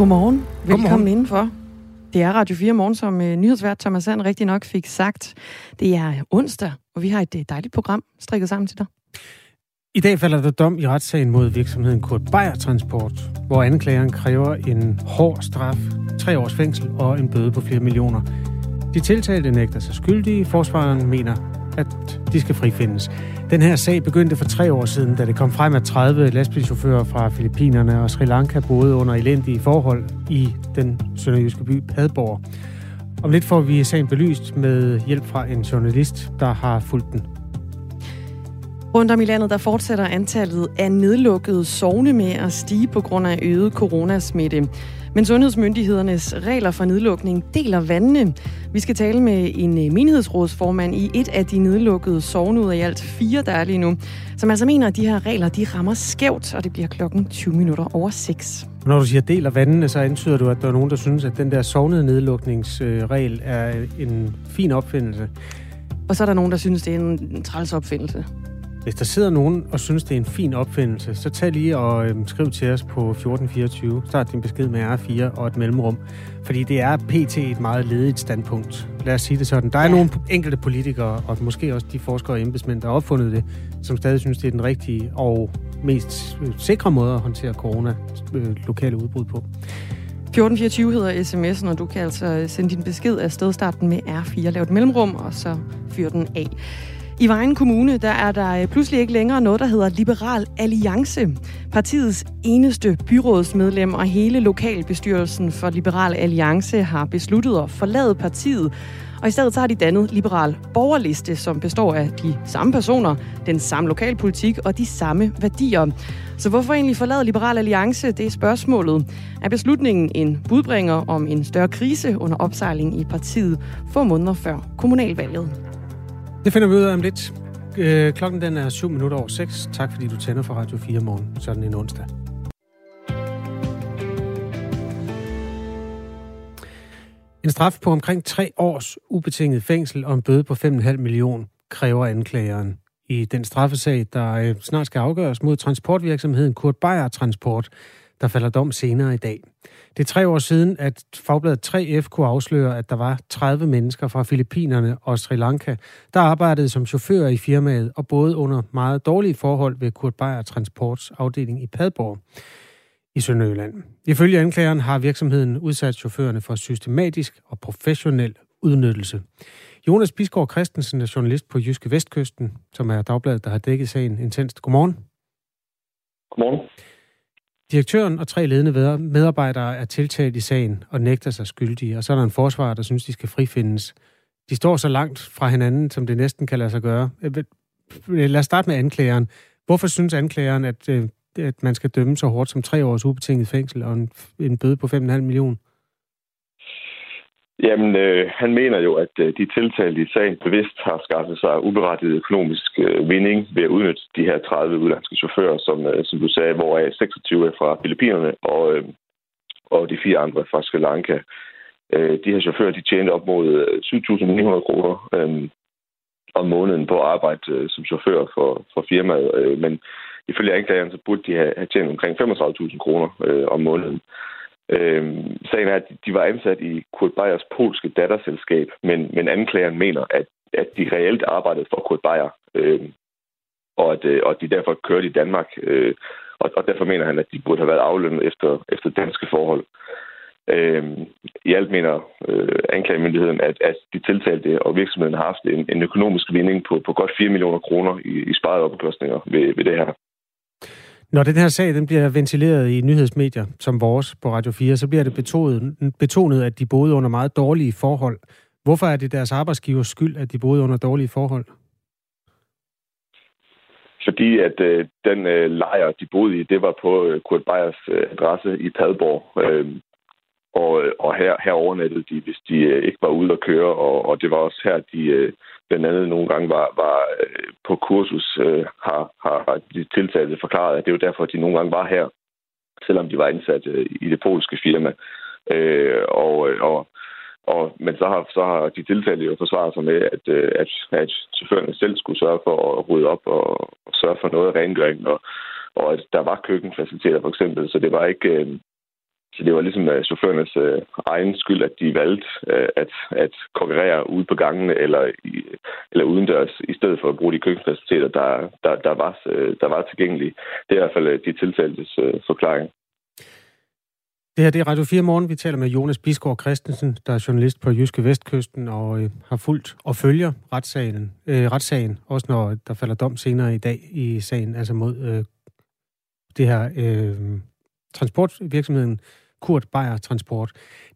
Godmorgen. Velkommen Godmorgen. indenfor. Det er Radio 4 Morgen, som uh, nyhedsvært Thomas Sand rigtig nok fik sagt. Det er onsdag, og vi har et uh, dejligt program strikket sammen til dig. I dag falder der dom i retssagen mod virksomheden Kurt Bayer Transport, hvor anklageren kræver en hård straf, tre års fængsel og en bøde på flere millioner. De tiltalte nægter sig skyldige. Forsvaren mener, at de skal frifindes. Den her sag begyndte for tre år siden, da det kom frem, at 30 lastbilchauffører fra Filippinerne og Sri Lanka boede under elendige forhold i den sønderjyske by Padborg. Om lidt får vi sagen belyst med hjælp fra en journalist, der har fulgt den. Rundt om i landet der fortsætter antallet af nedlukkede sovne med at stige på grund af øget coronasmitte. Men sundhedsmyndighedernes regler for nedlukning deler vandene. Vi skal tale med en øh, menighedsrådsformand i et af de nedlukkede sovne ud af i alt fire, der er lige nu, som altså mener, at de her regler de rammer skævt, og det bliver klokken 20 minutter over 6. Når du siger deler vandene, så antyder du, at der er nogen, der synes, at den der sovnede nedlukningsregel er en fin opfindelse. Og så er der nogen, der synes, det er en træls opfindelse. Hvis der sidder nogen og synes, det er en fin opfindelse, så tag lige og øh, skriv til os på 1424. Start din besked med R4 og et mellemrum. Fordi det er pt. et meget ledigt standpunkt. Lad os sige det sådan. Der er ja. nogle enkelte politikere, og måske også de forskere og embedsmænd, der har opfundet det, som stadig synes, det er den rigtige og mest øh, sikre måde at håndtere corona øh, lokale udbrud på. 1424 hedder sms'en, og du kan altså sende din besked af stedstarten med R4. Lav et mellemrum, og så fyr den af. I Vejen Kommune, der er der øh, pludselig ikke længere noget, der hedder Liberal Alliance. Partiets eneste byrådsmedlem og hele lokalbestyrelsen for Liberal Alliance har besluttet at forlade partiet. Og i stedet så har de dannet Liberal Borgerliste, som består af de samme personer, den samme lokalpolitik og de samme værdier. Så hvorfor egentlig forlade Liberal Alliance? Det er spørgsmålet. Er beslutningen en budbringer om en større krise under opsejling i partiet få måneder før kommunalvalget? Det finder vi ud af om lidt. Øh, klokken den er 7 minutter over 6. Tak fordi du tænder for Radio 4 morgen, sådan en onsdag. En straf på omkring tre års ubetinget fængsel og en bøde på 5,5 millioner kræver anklageren i den straffesag, der øh, snart skal afgøres mod transportvirksomheden Kurt Bayer Transport, der falder dom senere i dag. Det er tre år siden, at fagbladet 3F kunne afsløre, at der var 30 mennesker fra Filippinerne og Sri Lanka, der arbejdede som chauffører i firmaet og både under meget dårlige forhold ved Kurt Beyer Transports afdeling i Padborg i Sønderjylland. Ifølge anklageren har virksomheden udsat chaufførerne for systematisk og professionel udnyttelse. Jonas Bisgaard Christensen er journalist på Jyske Vestkysten, som er dagbladet, der har dækket sagen intenst. Godmorgen. Godmorgen. Direktøren og tre ledende medarbejdere er tiltalt i sagen og nægter sig skyldige, og så er der en forsvar, der synes, de skal frifindes. De står så langt fra hinanden, som det næsten kan lade sig gøre. Øh, øh, lad os starte med anklageren. Hvorfor synes anklageren, at, øh, at man skal dømme så hårdt som tre års ubetinget fængsel og en, en bøde på 5,5 millioner? Jamen, øh, han mener jo, at øh, de tiltalte i sagen bevidst har skaffet sig uberettiget økonomisk øh, vinding ved at udnytte de her 30 udlandske chauffører, som, øh, som du sagde, hvor 26 er fra Filippinerne og, øh, og de fire andre fra Sri Lanka. Øh, de her chauffører, de tjente op mod øh, 7.900 kroner øh, om måneden på at arbejde øh, som chauffør for, for firmaet, øh, men ifølge anklageren, så burde de have, have tjent omkring 35.000 kroner øh, om måneden. Øh, Øhm, sagen er, at de var ansat i Kurt Beyers polske datterselskab, men, men anklageren mener, at, at de reelt arbejdede for Kurt Beyer, øh, og, at, øh, og de derfor kørte i Danmark. Øh, og, og derfor mener han, at de burde have været aflønnet efter, efter danske forhold. Øh, I alt mener øh, anklagemyndigheden, at, at de tiltalte og virksomheden har haft en, en økonomisk vinding på, på godt 4 millioner kroner i, i sparede opkostninger ved, ved det her. Når den her sag den bliver ventileret i nyhedsmedier som vores på Radio 4, så bliver det betonet, betonet, at de boede under meget dårlige forhold. Hvorfor er det deres arbejdsgivers skyld, at de boede under dårlige forhold? Fordi at øh, den øh, lejr, de boede i, det var på øh, Kurt Beyers øh, adresse i Padborg. Øh, og, øh, og her, her overnattede de, hvis de øh, ikke var ude at køre, og, og det var også her, de øh, blandt andet nogle gange var, var øh, på kursus, øh, har, har de tiltalte forklaret, at det var derfor, at de nogle gange var her, selvom de var ansat øh, i det polske firma. Øh, og, øh, og, og, men så har, så har de tiltalte jo forsvaret sig med, at, øh, at, at chaufførerne selv skulle sørge for at rydde op og, og sørge for noget af rengøring, og, og at der var køkkenfaciliteter for eksempel, så det var ikke... Øh, så det var ligesom uh, chaufførernes uh, egen skyld, at de valgte uh, at, at konkurrere ude på gangene eller, i, eller udendørs, i stedet for at bruge de køkkenfaciliteter, der, der, der, var, uh, der var tilgængelige. Det er i hvert fald uh, de tiltaltes uh, forklaring. Det her det er Radio 4 Morgen. Vi taler med Jonas Bisgaard Christensen, der er journalist på Jyske Vestkysten og øh, har fulgt og følger retssagen, øh, retssagen, også når der falder dom senere i dag i sagen, altså mod øh, det her øh, transportvirksomheden Kurt Beyer Transport.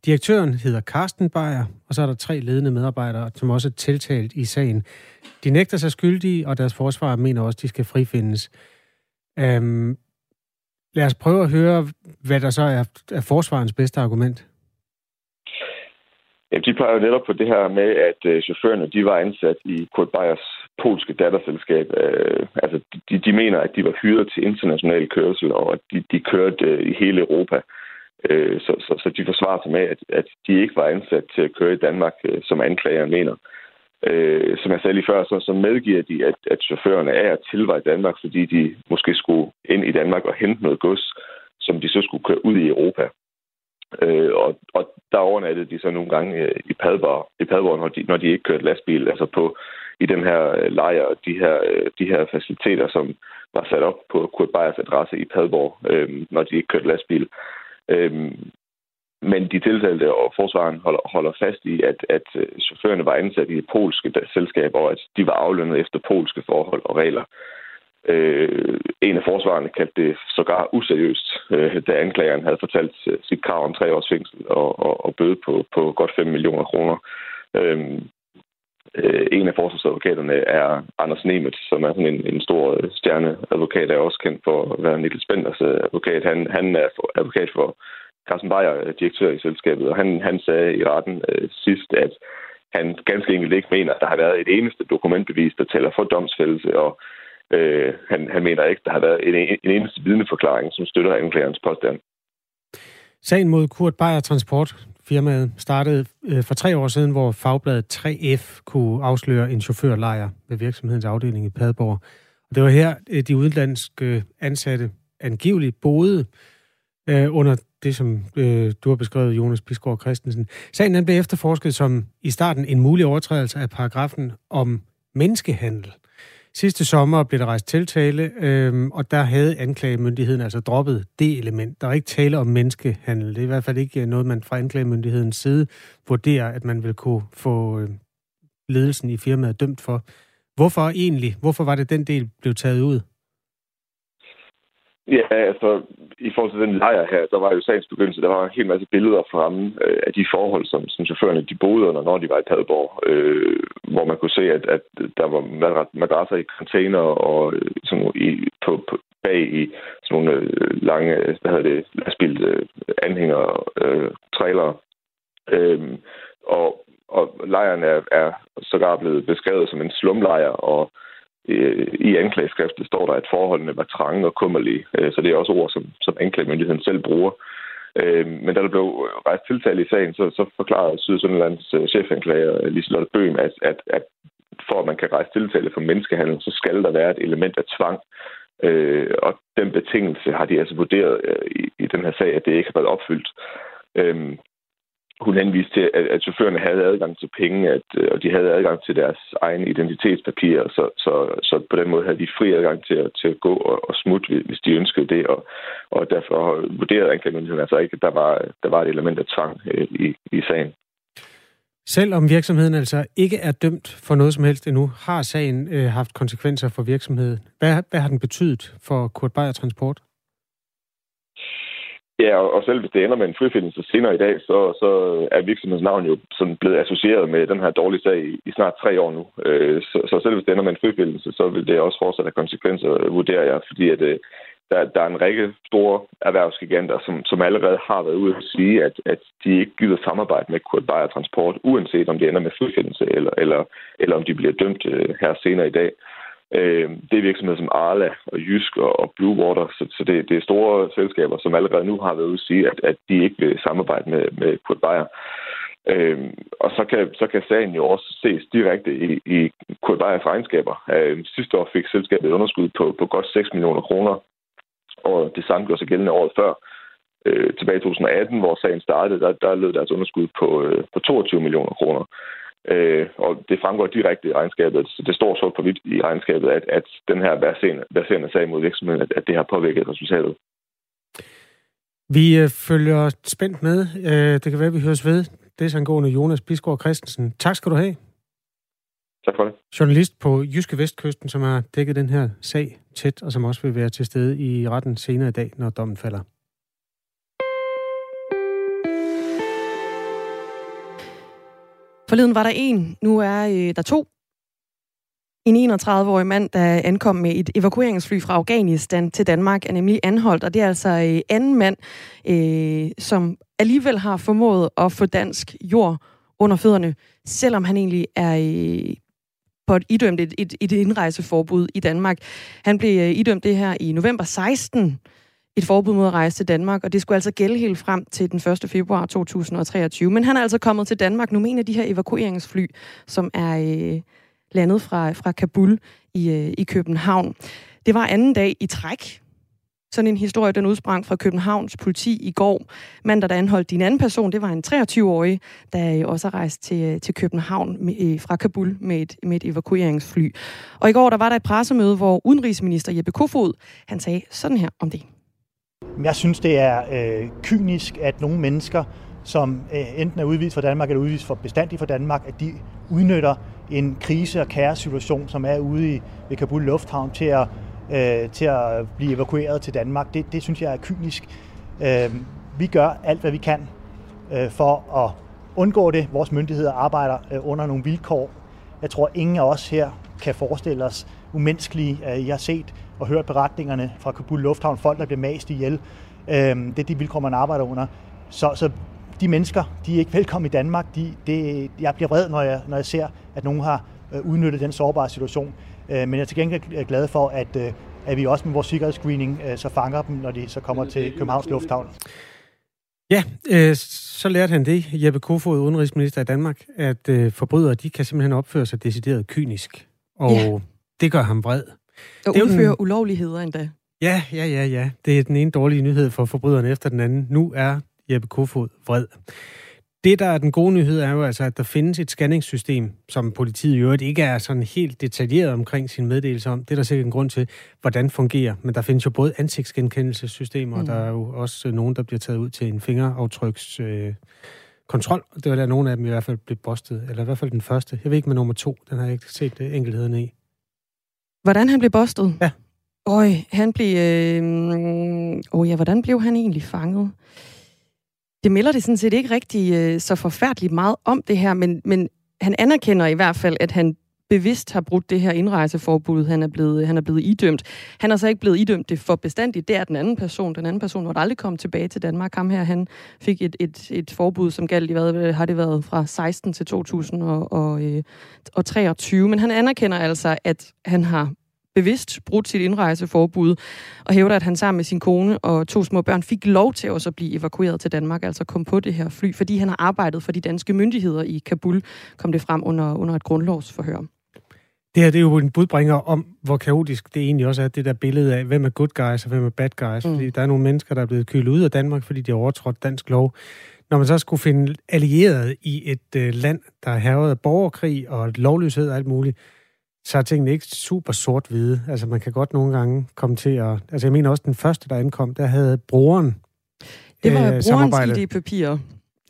Direktøren hedder Carsten Beyer, og så er der tre ledende medarbejdere, som også er tiltalt i sagen. De nægter sig skyldige, og deres forsvar mener også, at de skal frifindes. Øhm, lad os prøve at høre, hvad der så er, er forsvarens bedste argument. Ja, de peger jo netop på det her med, at øh, chaufførerne de var ansat i Kurt Beyers polske datterselskab. Øh, altså, de, de mener, at de var hyret til international kørsel, og at de, de kørte øh, i hele Europa. Øh, Øh, så, så, så de forsvarer sig med, at, at de ikke var ansat til at køre i Danmark, øh, som anklageren mener. Øh, som jeg sagde lige før, så, så medgiver de, at, at chaufførerne er at tilveje i Danmark, fordi de måske skulle ind i Danmark og hente noget gods, som de så skulle køre ud i Europa. Øh, og, og der overnattede de så nogle gange øh, i Padborg, i Padborg når, de, når de ikke kørte lastbil, altså på i den her øh, lejr, de her, øh, de her faciliteter, som var sat op på Kurt Beyers adresse i Padborg, øh, når de ikke kørte lastbil. Øh, men de tiltalte og forsvaren holder, holder fast i, at, at øh, chaufførerne var ansat i et polske selskab, og at de var aflønnet efter polske forhold og regler. Øh, en af forsvarerne kaldte det sågar useriøst, øh, da anklageren havde fortalt øh, sit krav om tre års fængsel og, og, og bøde på, på godt 5 millioner kroner. Øhm, øh, en af forsvarsadvokaterne er Anders Nemeth, som er sådan en, en stor øh, stjerneadvokat, der er også kendt for at være Niklas Benders øh, advokat. Han, han er advokat for Carsten Beyer, øh, direktør i selskabet, og han, han sagde i retten øh, sidst, at han ganske enkelt ikke mener, at der har været et eneste dokumentbevis, der taler for domsfældelse, og øh, han, han mener ikke, at der har været en, en eneste vidneforklaring, som støtter anklagerens påstand. Sagen mod Kurt Beyer Transport, firmaet, startede øh, for tre år siden, hvor fagbladet 3F kunne afsløre en chaufførlejr ved virksomhedens afdeling i Padborg. Og det var her, øh, de udenlandske øh, ansatte angiveligt boede øh, under det, som øh, du har beskrevet, Jonas Bisgaard Christensen. Sagen den blev efterforsket som i starten en mulig overtrædelse af paragrafen om menneskehandel. Sidste sommer blev der rejst tiltale, øh, og der havde anklagemyndigheden altså droppet det element. Der er ikke tale om menneskehandel. Det er i hvert fald ikke øh, noget, man fra anklagemyndighedens side vurderer, at man vil kunne få øh, ledelsen i firmaet dømt for. Hvorfor egentlig? Hvorfor var det den del blev taget ud? Ja, altså i forhold til den lejr her, der var jo sagens begyndelse, der var en hel masse billeder fremme øh, af de forhold, som, som chaufførerne de boede under, når de var i Padborg, øh, hvor man kunne se, at, at der var madrasser i container og øh, sådan i, på, på, bag i sådan nogle øh, lange, hvad hedder det, lastbil øh, anhænger, øh, trailer. Øh, og, og lejren er, er sågar blevet beskrevet som en slumlejr, og Øh, i anklageskriftet står der, at forholdene var trange og kummerlige. Øh, så det er også ord, som, som anklagemyndigheden selv bruger. Øh, men da der blev rejst tiltale i sagen, så, så forklarede Sydsjællands chefanklager Liselotte Bøhm, at, at, at for at man kan rejse tiltale for menneskehandel, så skal der være et element af tvang. Øh, og den betingelse har de altså vurderet øh, i, i den her sag, at det ikke har været opfyldt. Øh, hun henviste til, at, at chaufførerne havde adgang til penge, at, øh, og de havde adgang til deres egne identitetspapirer, så, så, så på den måde havde de fri adgang til, til at gå og, og smutte, hvis de ønskede det, og, og derfor vurderede anklagemyndigheden altså ikke, at der var, der var et element af tvang øh, i, i sagen. Selvom virksomheden altså ikke er dømt for noget som helst endnu, har sagen øh, haft konsekvenser for virksomheden. Hvad, hvad har den betydet for Kurt Beyer Transport? Ja, og selv hvis det ender med en frifindelse senere i dag, så, så er virksomhedens navn jo sådan blevet associeret med den her dårlige sag i, i snart tre år nu. Øh, så, så selv hvis det ender med en frifindelse, så vil det også fortsat have konsekvenser, vurderer jeg, fordi at, øh, der, der er en række store erhvervsgiganter, som, som allerede har været ude at sige, at, at de ikke gider samarbejde med Kurt Beyer Transport, uanset om det ender med frifindelse, eller, eller, eller om de bliver dømt øh, her senere i dag. Øh, det er virksomheder som Arla og Jysk og Blue Water, så, så det, det er store selskaber, som allerede nu har været ude at sige, at, at de ikke vil samarbejde med, med Kurt Beyer. Øh, og så kan, så kan sagen jo også ses direkte i, i Kurt Beyers regnskaber. Øh, sidste år fik selskabet et underskud på, på godt 6 millioner kroner, og det samme gjorde sig gældende året før. Øh, tilbage i 2018, hvor sagen startede, der, der lød deres underskud på, øh, på 22 millioner kroner. Øh, og det fremgår direkte i regnskabet, så det står sort på hvidt i regnskabet, at, at den her verserende sag mod virksomheden, at, at det har påvirket resultatet. Vi øh, følger spændt med. Øh, det kan være, at vi høres ved. Det er angående Jonas Bisgaard Christensen. Tak skal du have. Tak for det. Journalist på Jyske Vestkysten, som har dækket den her sag tæt, og som også vil være til stede i retten senere i dag, når dommen falder. Forleden var der en, nu er øh, der to. En 31-årig mand, der ankom med et evakueringsfly fra Afghanistan til Danmark, er nemlig anholdt, og det er altså øh, anden mand, øh, som alligevel har formået at få dansk jord under fødderne, selvom han egentlig er øh, på et idømt et, et, et indrejseforbud i Danmark. Han blev øh, idømt det her i november 16, et forbud mod at rejse til Danmark, og det skulle altså gælde helt frem til den 1. februar 2023. Men han er altså kommet til Danmark nu med en af de her evakueringsfly, som er øh, landet fra, fra Kabul i, øh, i København. Det var anden dag i træk, sådan en historie, den udsprang fra Københavns politi i går. Mandag, der anholdt din anden person, det var en 23-årig, der øh, også rejst til, øh, til København med, øh, fra Kabul med et, med et evakueringsfly. Og i går, der var der et pressemøde, hvor udenrigsminister Jeppe Kofod, han sagde sådan her om det. Jeg synes, det er øh, kynisk, at nogle mennesker, som øh, enten er udvist fra Danmark eller udvist for bestandigt fra Danmark, at de udnytter en krise- og kaos-situation, som er ude i ved Kabul Lufthavn, til at øh, til at blive evakueret til Danmark. Det, det synes jeg er kynisk. Øh, vi gør alt, hvad vi kan øh, for at undgå det. Vores myndigheder arbejder øh, under nogle vilkår. Jeg tror, ingen af os her kan forestille os umenneskelige. Øh, jeg har set og hørt beretningerne fra Kabul Lufthavn, folk, der bliver mast ihjel. Øh, det er de vilkår, man arbejder under. Så, så de mennesker, de er ikke velkommen i Danmark. De, det, jeg bliver vred, når jeg, når jeg ser, at nogen har øh, udnyttet den sårbare situation. Øh, men jeg er til gengæld glad for, at, at vi også med vores sikkerhedsscreening så fanger dem, når de så kommer til Københavns Lufthavn. Ja, øh, så lærte han det, Jeppe Kofod, udenrigsminister i Danmark, at øh, forbrydere, de kan simpelthen opføre sig decideret kynisk. Og ja. Det gør ham vred. Og det udfører den... ulovligheder endda. Ja, ja, ja, ja. Det er den ene dårlige nyhed for forbryderne efter den anden. Nu er Jeppe Kofod vred. Det, der er den gode nyhed, er jo altså, at der findes et scanningssystem, som politiet i øvrigt ikke er sådan helt detaljeret omkring sin meddelelse om. Det er der sikkert en grund til, hvordan fungerer. Men der findes jo både ansigtsgenkendelsessystemer, mm. og der er jo også nogen, der bliver taget ud til en fingeraftryks... Øh, kontrol. Det var der nogen af dem i hvert fald blev bustet, eller i hvert fald den første. Jeg ved ikke med nummer to, den har jeg ikke set øh, enkelheden i. Hvordan han blev bustet? Ja. Øj, han blev... Øh... Oh ja, hvordan blev han egentlig fanget? det melder det sådan set ikke rigtig øh, så forfærdeligt meget om det her, men, men han anerkender i hvert fald, at han bevidst har brudt det her indrejseforbud, han er, blevet, han er blevet idømt. Han er så ikke blevet idømt det for bestandigt. Det er den anden person. Den anden person måtte aldrig komme tilbage til Danmark. Ham her, han fik et, et, et forbud, som galt i hvad har det været fra 16 til 2023. Øh, Men han anerkender altså, at han har bevidst brudt sit indrejseforbud, og hævder, at han sammen med sin kone og to små børn fik lov til også at blive evakueret til Danmark, altså kom på det her fly, fordi han har arbejdet for de danske myndigheder i Kabul, kom det frem under, under et grundlovsforhør. Det her det er jo en budbringer om, hvor kaotisk det egentlig også er, det der billede af, hvem er good guys og hvem er bad guys. Mm. Fordi der er nogle mennesker, der er blevet kølet ud af Danmark, fordi de har overtrådt dansk lov. Når man så skulle finde allierede i et øh, land, der er hervet af borgerkrig og lovløshed og alt muligt, så er tingene ikke super sort-hvide. Altså, man kan godt nogle gange komme til at... Altså, jeg mener også, den første, der ankom, der havde broren Det var øh, brorens ID-papirer,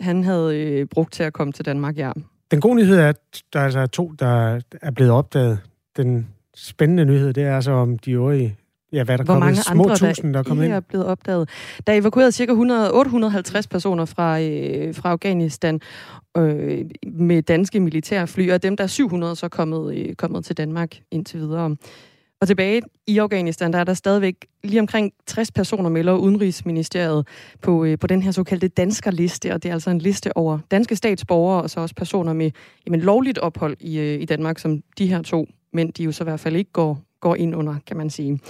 han havde øh, brugt til at komme til Danmark, ja. Den gode nyhed er, at der er altså to, der er blevet opdaget. Den spændende nyhed, det er altså om de øvrige Ja, hvad der Hvor mange små andre, tusind, der, der er blevet opdaget. Der er evakueret ca. 850 personer fra, øh, fra Afghanistan øh, med danske militærfly, og dem der er 700 så kommet, øh, kommet til Danmark indtil videre. Og tilbage i Afghanistan, der er der stadigvæk lige omkring 60 personer melder Udenrigsministeriet på, øh, på den her såkaldte danskerliste, og det er altså en liste over danske statsborgere, og så også personer med jamen, lovligt ophold i, øh, i Danmark, som de her to men de jo så i hvert fald ikke går, går ind under, kan man sige.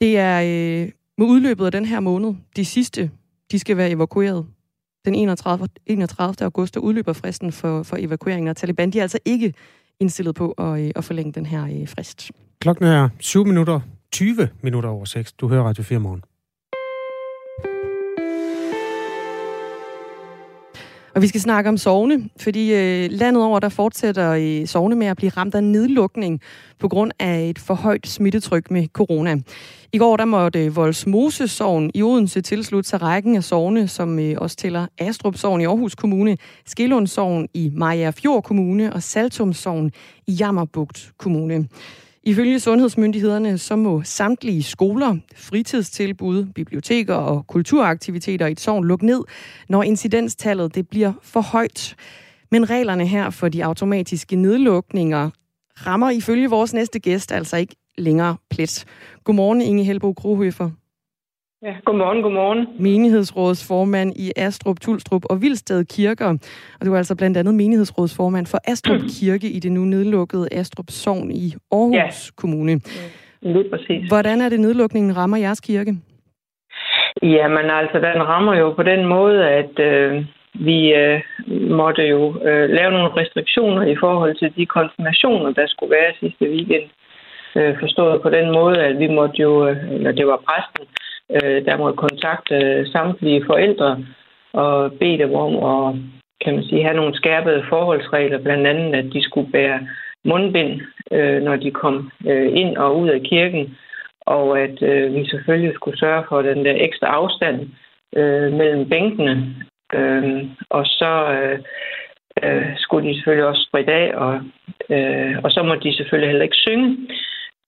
Det er øh, med udløbet af den her måned, de sidste, de skal være evakueret. Den 31. 31. august der udløber fristen for, for evakueringen, og Taliban de er altså ikke indstillet på at, øh, at forlænge den her øh, frist. Klokken er 7 minutter, 20 minutter over 6. Du hører Radio 4 morgen. Og vi skal snakke om sovne, fordi øh, landet over, der fortsætter øh, sovne med at blive ramt af nedlukning på grund af et for højt smittetryk med corona. I går der måtte øh, Voldsmose Sogn i Odense tilslutte sig rækken af sovne, som øh, også tæller Astrup Sogn i Aarhus Kommune, Skillund Sogn i Maja Fjord Kommune og Saltum Sogn i Jammerbugt Kommune. Ifølge sundhedsmyndighederne så må samtlige skoler, fritidstilbud, biblioteker og kulturaktiviteter i et sovn lukke ned, når incidenstallet det bliver for højt. Men reglerne her for de automatiske nedlukninger rammer ifølge vores næste gæst altså ikke længere plet. Godmorgen, Inge Helbo Grohøfer. Ja, godmorgen, godmorgen. Menighedsrådsformand i Astrup, Tulstrup og Vildsted Kirker. Og du er altså blandt andet menighedsrådsformand for Astrup Kirke i det nu nedlukkede Astrup Sogn i Aarhus ja. Kommune. Ja, lige præcis. Hvordan er det, nedlukningen rammer jeres kirke? Jamen altså, den rammer jo på den måde, at øh, vi øh, måtte jo øh, lave nogle restriktioner i forhold til de konfirmationer, der skulle være sidste weekend. Øh, forstået på den måde, at vi måtte jo, øh, eller det var præsten, øh, der må kontakte samtlige forældre og bede dem om at kan man sige, have nogle skærpede forholdsregler, blandt andet at de skulle bære mundbind, øh, når de kom øh, ind og ud af kirken, og at øh, vi selvfølgelig skulle sørge for den der ekstra afstand øh, mellem bænkene, øh, og så øh, øh, skulle de selvfølgelig også spredt af, og, øh, og så må de selvfølgelig heller ikke synge.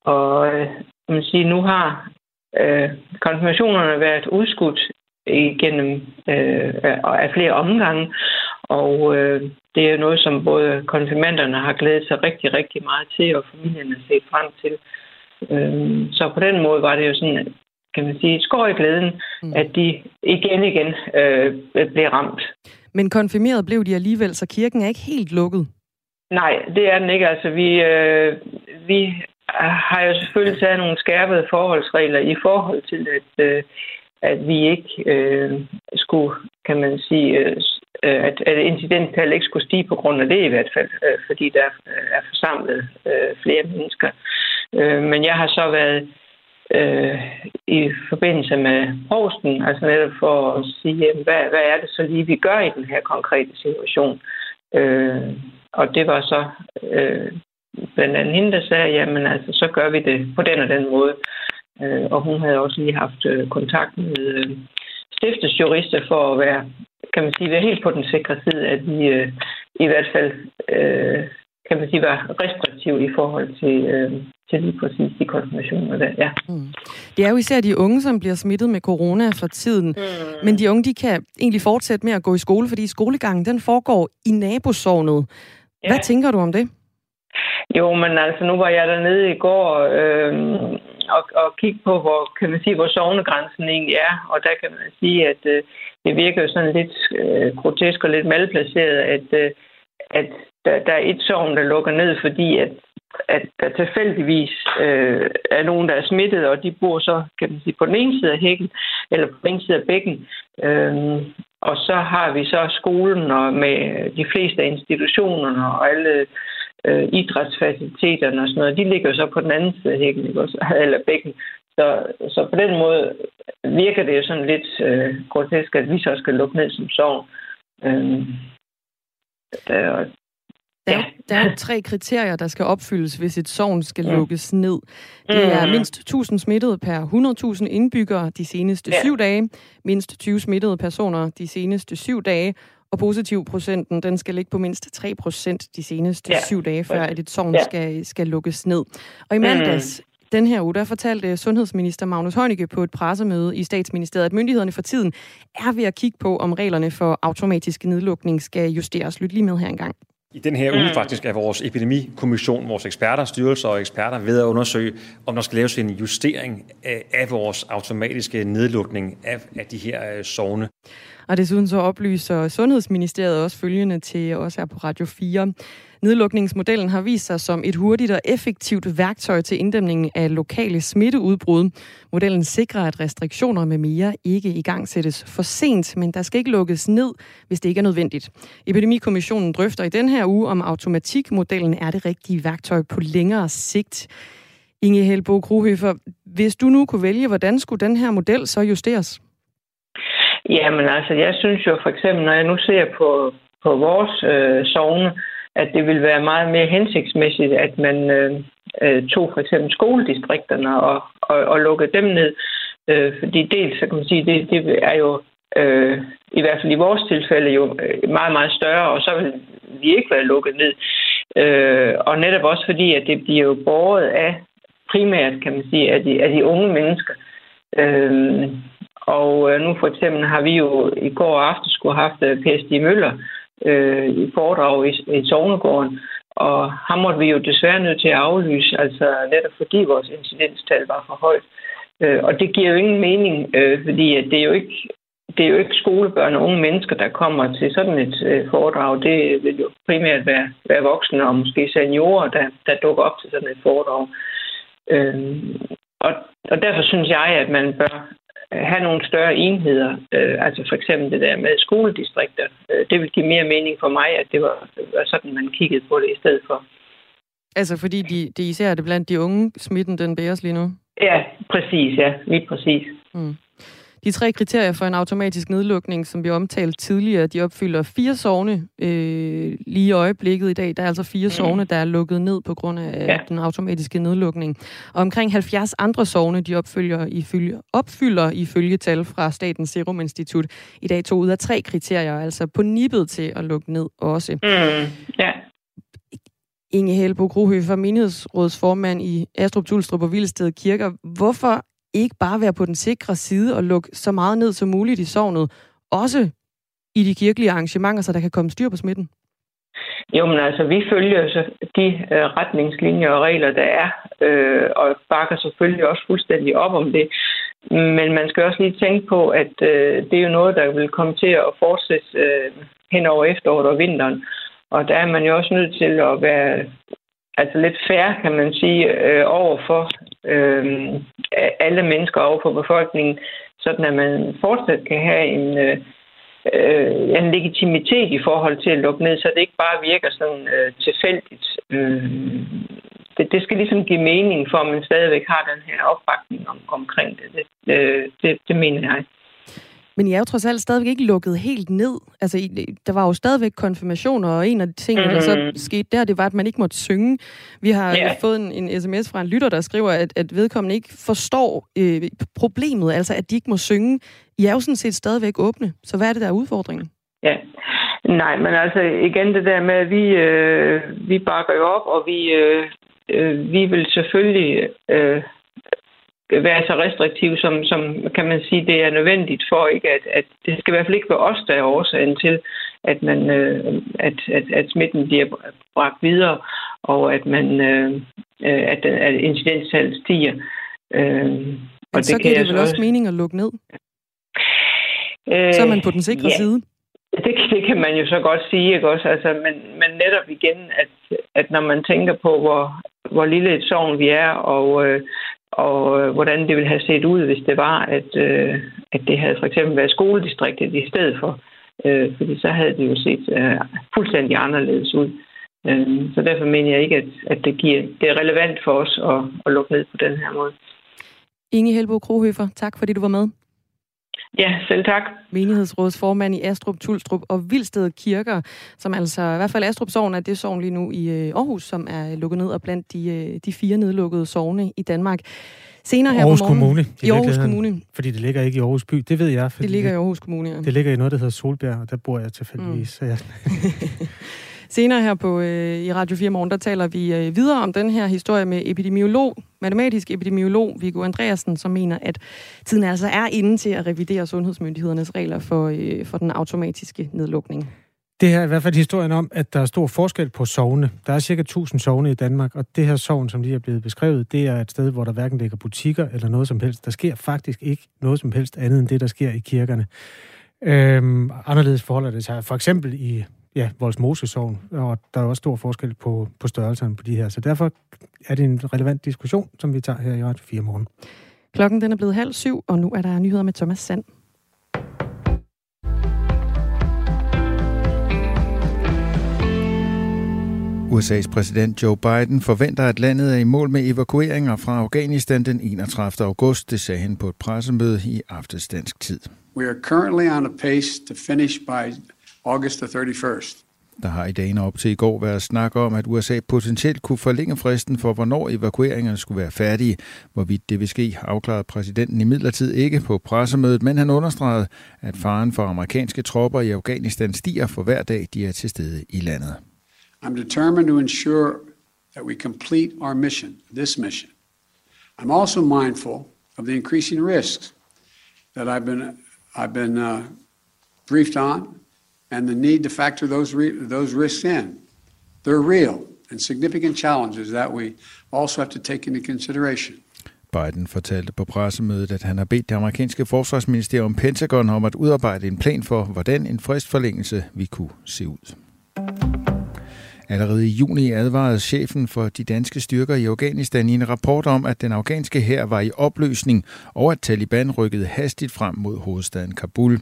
Og øh, man sige, nu har øh, konfirmationerne været udskudt igennem øh, af flere omgange, og øh, det er noget, som både konfirmanderne har glædet sig rigtig, rigtig meget til, og familien har set frem til. Øh, så på den måde var det jo sådan, kan man sige, skår i glæden, mm. at de igen igen øh, blev ramt. Men konfirmeret blev de alligevel, så kirken er ikke helt lukket? Nej, det er den ikke. Altså, vi, øh, vi har jo selvfølgelig taget nogle skærpede forholdsregler i forhold til, at, øh, at vi ikke øh, skulle, kan man sige, øh, øh at, at incidenttallet ikke skulle stige på grund af det i hvert fald, øh, fordi der øh, er forsamlet øh, flere mennesker. Øh, men jeg har så været øh, i forbindelse med posten, altså netop for at sige, hvad, hvad er det så lige, vi gør i den her konkrete situation. Øh, og det var så øh, blandt andet hende, der sagde, jamen altså, så gør vi det på den og den måde. Øh, og hun havde også lige haft øh, kontakt med øh, stiftesjurister for at være, kan man sige, være helt på den sikre side, at vi øh, i hvert fald, øh, kan man sige, var restriktiv i forhold til, øh, til lige præcis de konfirmationer der, ja. Mm. Det er jo især de unge, som bliver smittet med corona for tiden. Mm. Men de unge, de kan egentlig fortsætte med at gå i skole, fordi skolegangen, den foregår i nabosovnet. Ja. Hvad tænker du om det? Jo, men altså, nu var jeg dernede i går øh, og, og kiggede på, hvor, kan man sige, hvor sovnegrænsen egentlig er. Og der kan man sige, at øh, det virker jo sådan lidt øh, grotesk og lidt malplaceret, at, øh, at der, der er et sovn, der lukker ned, fordi at, at der tilfældigvis øh, er nogen, der er smittet, og de bor så, kan man sige, på den ene side af hækken, eller på den ene side af bækken. Øh, og så har vi så skolen og med de fleste af institutionerne og alle øh, idrætsfaciliteterne og sådan noget, de ligger så på den anden side af hækken, ikke også? eller bækken. Så, så på den måde virker det jo sådan lidt øh, grotesk, at vi så skal lukke ned som sovn. Øh, der, der, ja. der er tre kriterier, der skal opfyldes, hvis et sovn skal ja. lukkes ned. Det er mm. mindst 1000 smittede per 100.000 indbyggere de seneste ja. syv dage, mindst 20 smittede personer de seneste syv dage, og positivprocenten, den skal ligge på mindst 3 procent de seneste ja. syv dage, før at et sovn ja. skal, skal lukkes ned. Og i mandags, mm. den her uge, der fortalte sundhedsminister Magnus Heunicke på et pressemøde i statsministeriet, at myndighederne for tiden er ved at kigge på, om reglerne for automatisk nedlukning skal justeres. Lyt lige med her engang. I den her uge mm. faktisk er vores epidemikommission, vores eksperter, styrelser og eksperter ved at undersøge, om der skal laves en justering af, af vores automatiske nedlukning af, af de her øh, sovne. Og desuden så oplyser Sundhedsministeriet også følgende til os her på Radio 4. Nedlukningsmodellen har vist sig som et hurtigt og effektivt værktøj til inddæmningen af lokale smitteudbrud. Modellen sikrer, at restriktioner med mere ikke i gang sættes for sent, men der skal ikke lukkes ned, hvis det ikke er nødvendigt. Epidemikommissionen drøfter i den her uge, om automatikmodellen er det rigtige værktøj på længere sigt. Inge Helbo Kruhøfer, hvis du nu kunne vælge, hvordan skulle den her model så justeres? Jamen altså, jeg synes jo for eksempel, når jeg nu ser på, på vores øh, sovne, at det ville være meget mere hensigtsmæssigt, at man øh, øh, tog for eksempel skoledistrikterne og, og, og lukkede dem ned. Øh, fordi dels, så kan man sige, det, det er jo øh, i hvert fald i vores tilfælde jo øh, meget, meget større, og så vil vi ikke være lukket ned. Øh, og netop også fordi, at det bliver jo båret af primært, kan man sige, af de, af de unge mennesker. Øh, og øh, nu for eksempel har vi jo i går aften skulle have haft P.S.D. Møller øh, Øh, i foredrag i, i Sognegården, og ham måtte vi jo desværre nødt til at aflyse, altså netop fordi vores incidenstal var for højt. Øh, og det giver jo ingen mening, øh, fordi at det er jo ikke det er jo ikke skolebørn og unge mennesker, der kommer til sådan et øh, foredrag. Det vil jo primært være, være voksne og måske seniorer, der, der dukker op til sådan et foredrag. Øh, og, og derfor synes jeg, at man bør have nogle større enheder. Øh, altså for eksempel det der med skoledistrikter. Øh, det vil give mere mening for mig, at det var, var sådan, man kiggede på det i stedet for. Altså fordi de, de især er det blandt de unge, smitten den bæres lige nu? Ja, præcis, ja. Lige præcis. Mm. De tre kriterier for en automatisk nedlukning, som vi omtalte tidligere, de opfylder fire sovne øh, lige i øjeblikket i dag. Der er altså fire mm. sovne, der er lukket ned på grund af ja. den automatiske nedlukning. Og omkring 70 andre sovne, de opfylder ifølge, opfylder ifølge tal fra Statens Serum Institut i dag to ud af tre kriterier, altså på nippet til at lukke ned også. Mm. Ja. Inge Helbo Grohøfer, menighedsrådsformand i Astrup, Tulstrup og Vildested Kirker. Hvorfor ikke bare være på den sikre side og lukke så meget ned som muligt i sovnet, også i de kirkelige arrangementer, så der kan komme styr på smitten? Jo, men altså, vi følger så de øh, retningslinjer og regler, der er, øh, og bakker selvfølgelig også fuldstændig op om det. Men man skal også lige tænke på, at øh, det er jo noget, der vil komme til at fortsætte øh, hen over efteråret og vinteren. Og der er man jo også nødt til at være altså lidt færre, kan man sige, øh, over for øh, alle mennesker, over for befolkningen, sådan at man fortsat kan have en, øh, øh, en legitimitet i forhold til at lukke ned, så det ikke bare virker sådan øh, tilfældigt. Øh, det, det skal ligesom give mening for, at man stadigvæk har den her opbakning om, omkring det. Det, øh, det. det mener jeg. Men I er jo trods alt stadigvæk ikke lukket helt ned. Altså, der var jo stadigvæk konfirmationer, og en af de ting, mm. der så mm. skete der, det var, at man ikke måtte synge. Vi har yeah. fået en, en sms fra en lytter, der skriver, at, at vedkommende ikke forstår øh, problemet, altså at de ikke må synge. I er jo sådan set stadigvæk åbne, så hvad er det, der er udfordringen? Ja, nej, men altså igen det der med, at vi, øh, vi bakker jo op, og vi, øh, øh, vi vil selvfølgelig øh, være så restriktiv, som, som kan man sige, det er nødvendigt for, ikke at, at det skal i hvert fald ikke være os, der er årsagen til, at, man, øh, at, at, at smitten bliver bragt videre, og at, man, øh, at, at incidenstallet stiger. Øh, Men og så det giver det vel også mening at lukke ned? Øh, så er man på den sikre ja. side? Det, det kan man jo så godt sige, ikke også? Altså, men, men netop igen, at, at når man tænker på, hvor, hvor lille et sovn vi er, og, øh, og øh, hvordan det ville have set ud, hvis det var, at, øh, at det havde for eksempel været skoledistriktet i stedet for. Øh, fordi så havde det jo set øh, fuldstændig anderledes ud. Øh, så derfor mener jeg ikke, at, at det, giver, det er relevant for os at, at lukke ned på den her måde. Inge Helbo Krohøfer, tak fordi du var med. Ja, selv tak. Menighedsrådsformand i Astrup, Tulstrup og Vildsted Kirker, som altså, i hvert fald Astrup Sogn er det sogn lige nu i øh, Aarhus, som er lukket ned og blandt de, øh, de fire nedlukkede sogne i Danmark. Senere her Aarhus på morgen, Kommune. I Aarhus Kommune. Fordi det ligger ikke i Aarhus by, det ved jeg. det ligger i Aarhus Kommune, ja. Det ligger i noget, der hedder Solbjerg, og der bor jeg tilfældigvis. Mm. Så jeg... Senere her på øh, i Radio 4 Morgen, der taler vi øh, videre om den her historie med epidemiolog, matematisk epidemiolog Viggo Andreasen, som mener, at tiden altså er inde til at revidere sundhedsmyndighedernes regler for, øh, for den automatiske nedlukning. Det her er i hvert fald historien om, at der er stor forskel på sovne. Der er cirka 1000 sovne i Danmark, og det her sovn, som lige er blevet beskrevet, det er et sted, hvor der hverken ligger butikker eller noget som helst. Der sker faktisk ikke noget som helst andet end det, der sker i kirkerne. Øhm, anderledes forholder det sig for eksempel i ja, Voldsmose-sovn, og der er også stor forskel på, på størrelserne på de her. Så derfor er det en relevant diskussion, som vi tager her i Radio 4 morgen. Klokken den er blevet halv syv, og nu er der nyheder med Thomas Sand. USA's præsident Joe Biden forventer, at landet er i mål med evakueringer fra Afghanistan den 31. august. Det sagde han på et pressemøde i aftenstansk tid. We are currently on a pace to finish by August the 31st. Der har i dagene op til i går været snak om, at USA potentielt kunne forlænge fristen for, hvornår evakueringerne skulle være færdige. Hvorvidt det vil ske, afklarede præsidenten i midlertid ikke på pressemødet, men han understregede, at faren for amerikanske tropper i Afghanistan stiger for hver dag, de er til stede i landet. I'm determined to ensure that we complete our mission, this mission. I'm also mindful of the increasing risks that I've been, I've been uh, briefed on and the need to factor those, re- those risks in. They're real and significant challenges that we also have to take into consideration. Biden fortalte på pressemødet, at han har bedt det amerikanske forsvarsministerium Pentagon om at udarbejde en plan for, hvordan en fristforlængelse vi kunne se ud. Allerede i juni advarede chefen for de danske styrker i Afghanistan i en rapport om, at den afghanske hær var i opløsning, og at Taliban rykkede hastigt frem mod hovedstaden Kabul.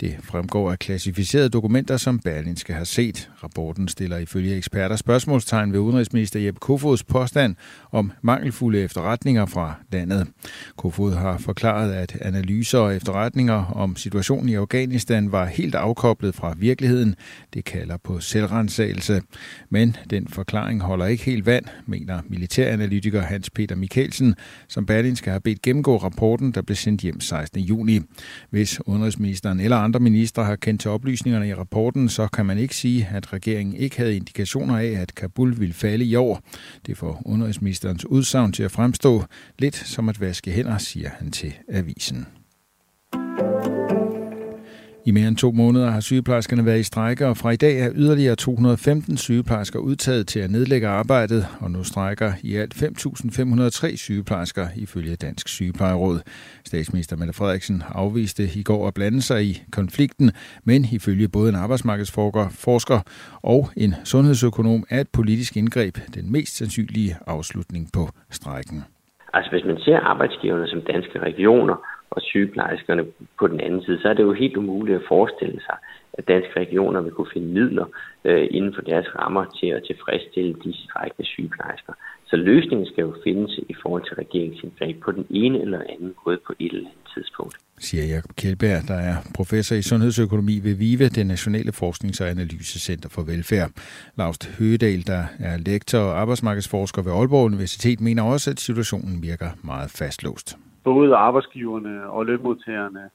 Det fremgår af klassificerede dokumenter, som Berlinske har set. Rapporten stiller ifølge eksperter spørgsmålstegn ved udenrigsminister Jeppe Kofods påstand om mangelfulde efterretninger fra landet. Kofod har forklaret, at analyser og efterretninger om situationen i Afghanistan var helt afkoblet fra virkeligheden. Det kalder på selvrensagelse. Men den forklaring holder ikke helt vand, mener militæranalytiker Hans Peter Mikkelsen, som Berlingske har bedt gennemgå rapporten, der blev sendt hjem 16. juni. Hvis udenrigsministeren eller andre ministre har kendt til oplysningerne i rapporten, så kan man ikke sige, at regeringen ikke havde indikationer af, at Kabul ville falde i år. Det får udenrigsministerens udsagn til at fremstå lidt som at vaske hænder, siger han til avisen. I mere end to måneder har sygeplejerskerne været i strejke, og fra i dag er yderligere 215 sygeplejersker udtaget til at nedlægge arbejdet, og nu strejker i alt 5.503 sygeplejersker ifølge Dansk Sygeplejeråd. Statsminister Mette Frederiksen afviste i går at blande sig i konflikten, men ifølge både en arbejdsmarkedsforsker og en sundhedsøkonom er et politisk indgreb den mest sandsynlige afslutning på strejken. Altså hvis man ser arbejdsgiverne som danske regioner, og sygeplejerskerne på den anden side, så er det jo helt umuligt at forestille sig, at danske regioner vil kunne finde midler øh, inden for deres rammer til at tilfredsstille de strækkende sygeplejersker. Så løsningen skal jo findes i forhold til regeringsindgreb på den ene eller anden måde på et eller andet tidspunkt. Siger Jakob Kjeldberg, der er professor i sundhedsøkonomi ved VIVE, det Nationale Forsknings- og Analysecenter for Velfærd. Laust Høgedal, der er lektor og arbejdsmarkedsforsker ved Aalborg Universitet, mener også, at situationen virker meget fastlåst både arbejdsgiverne og lønmodtagerne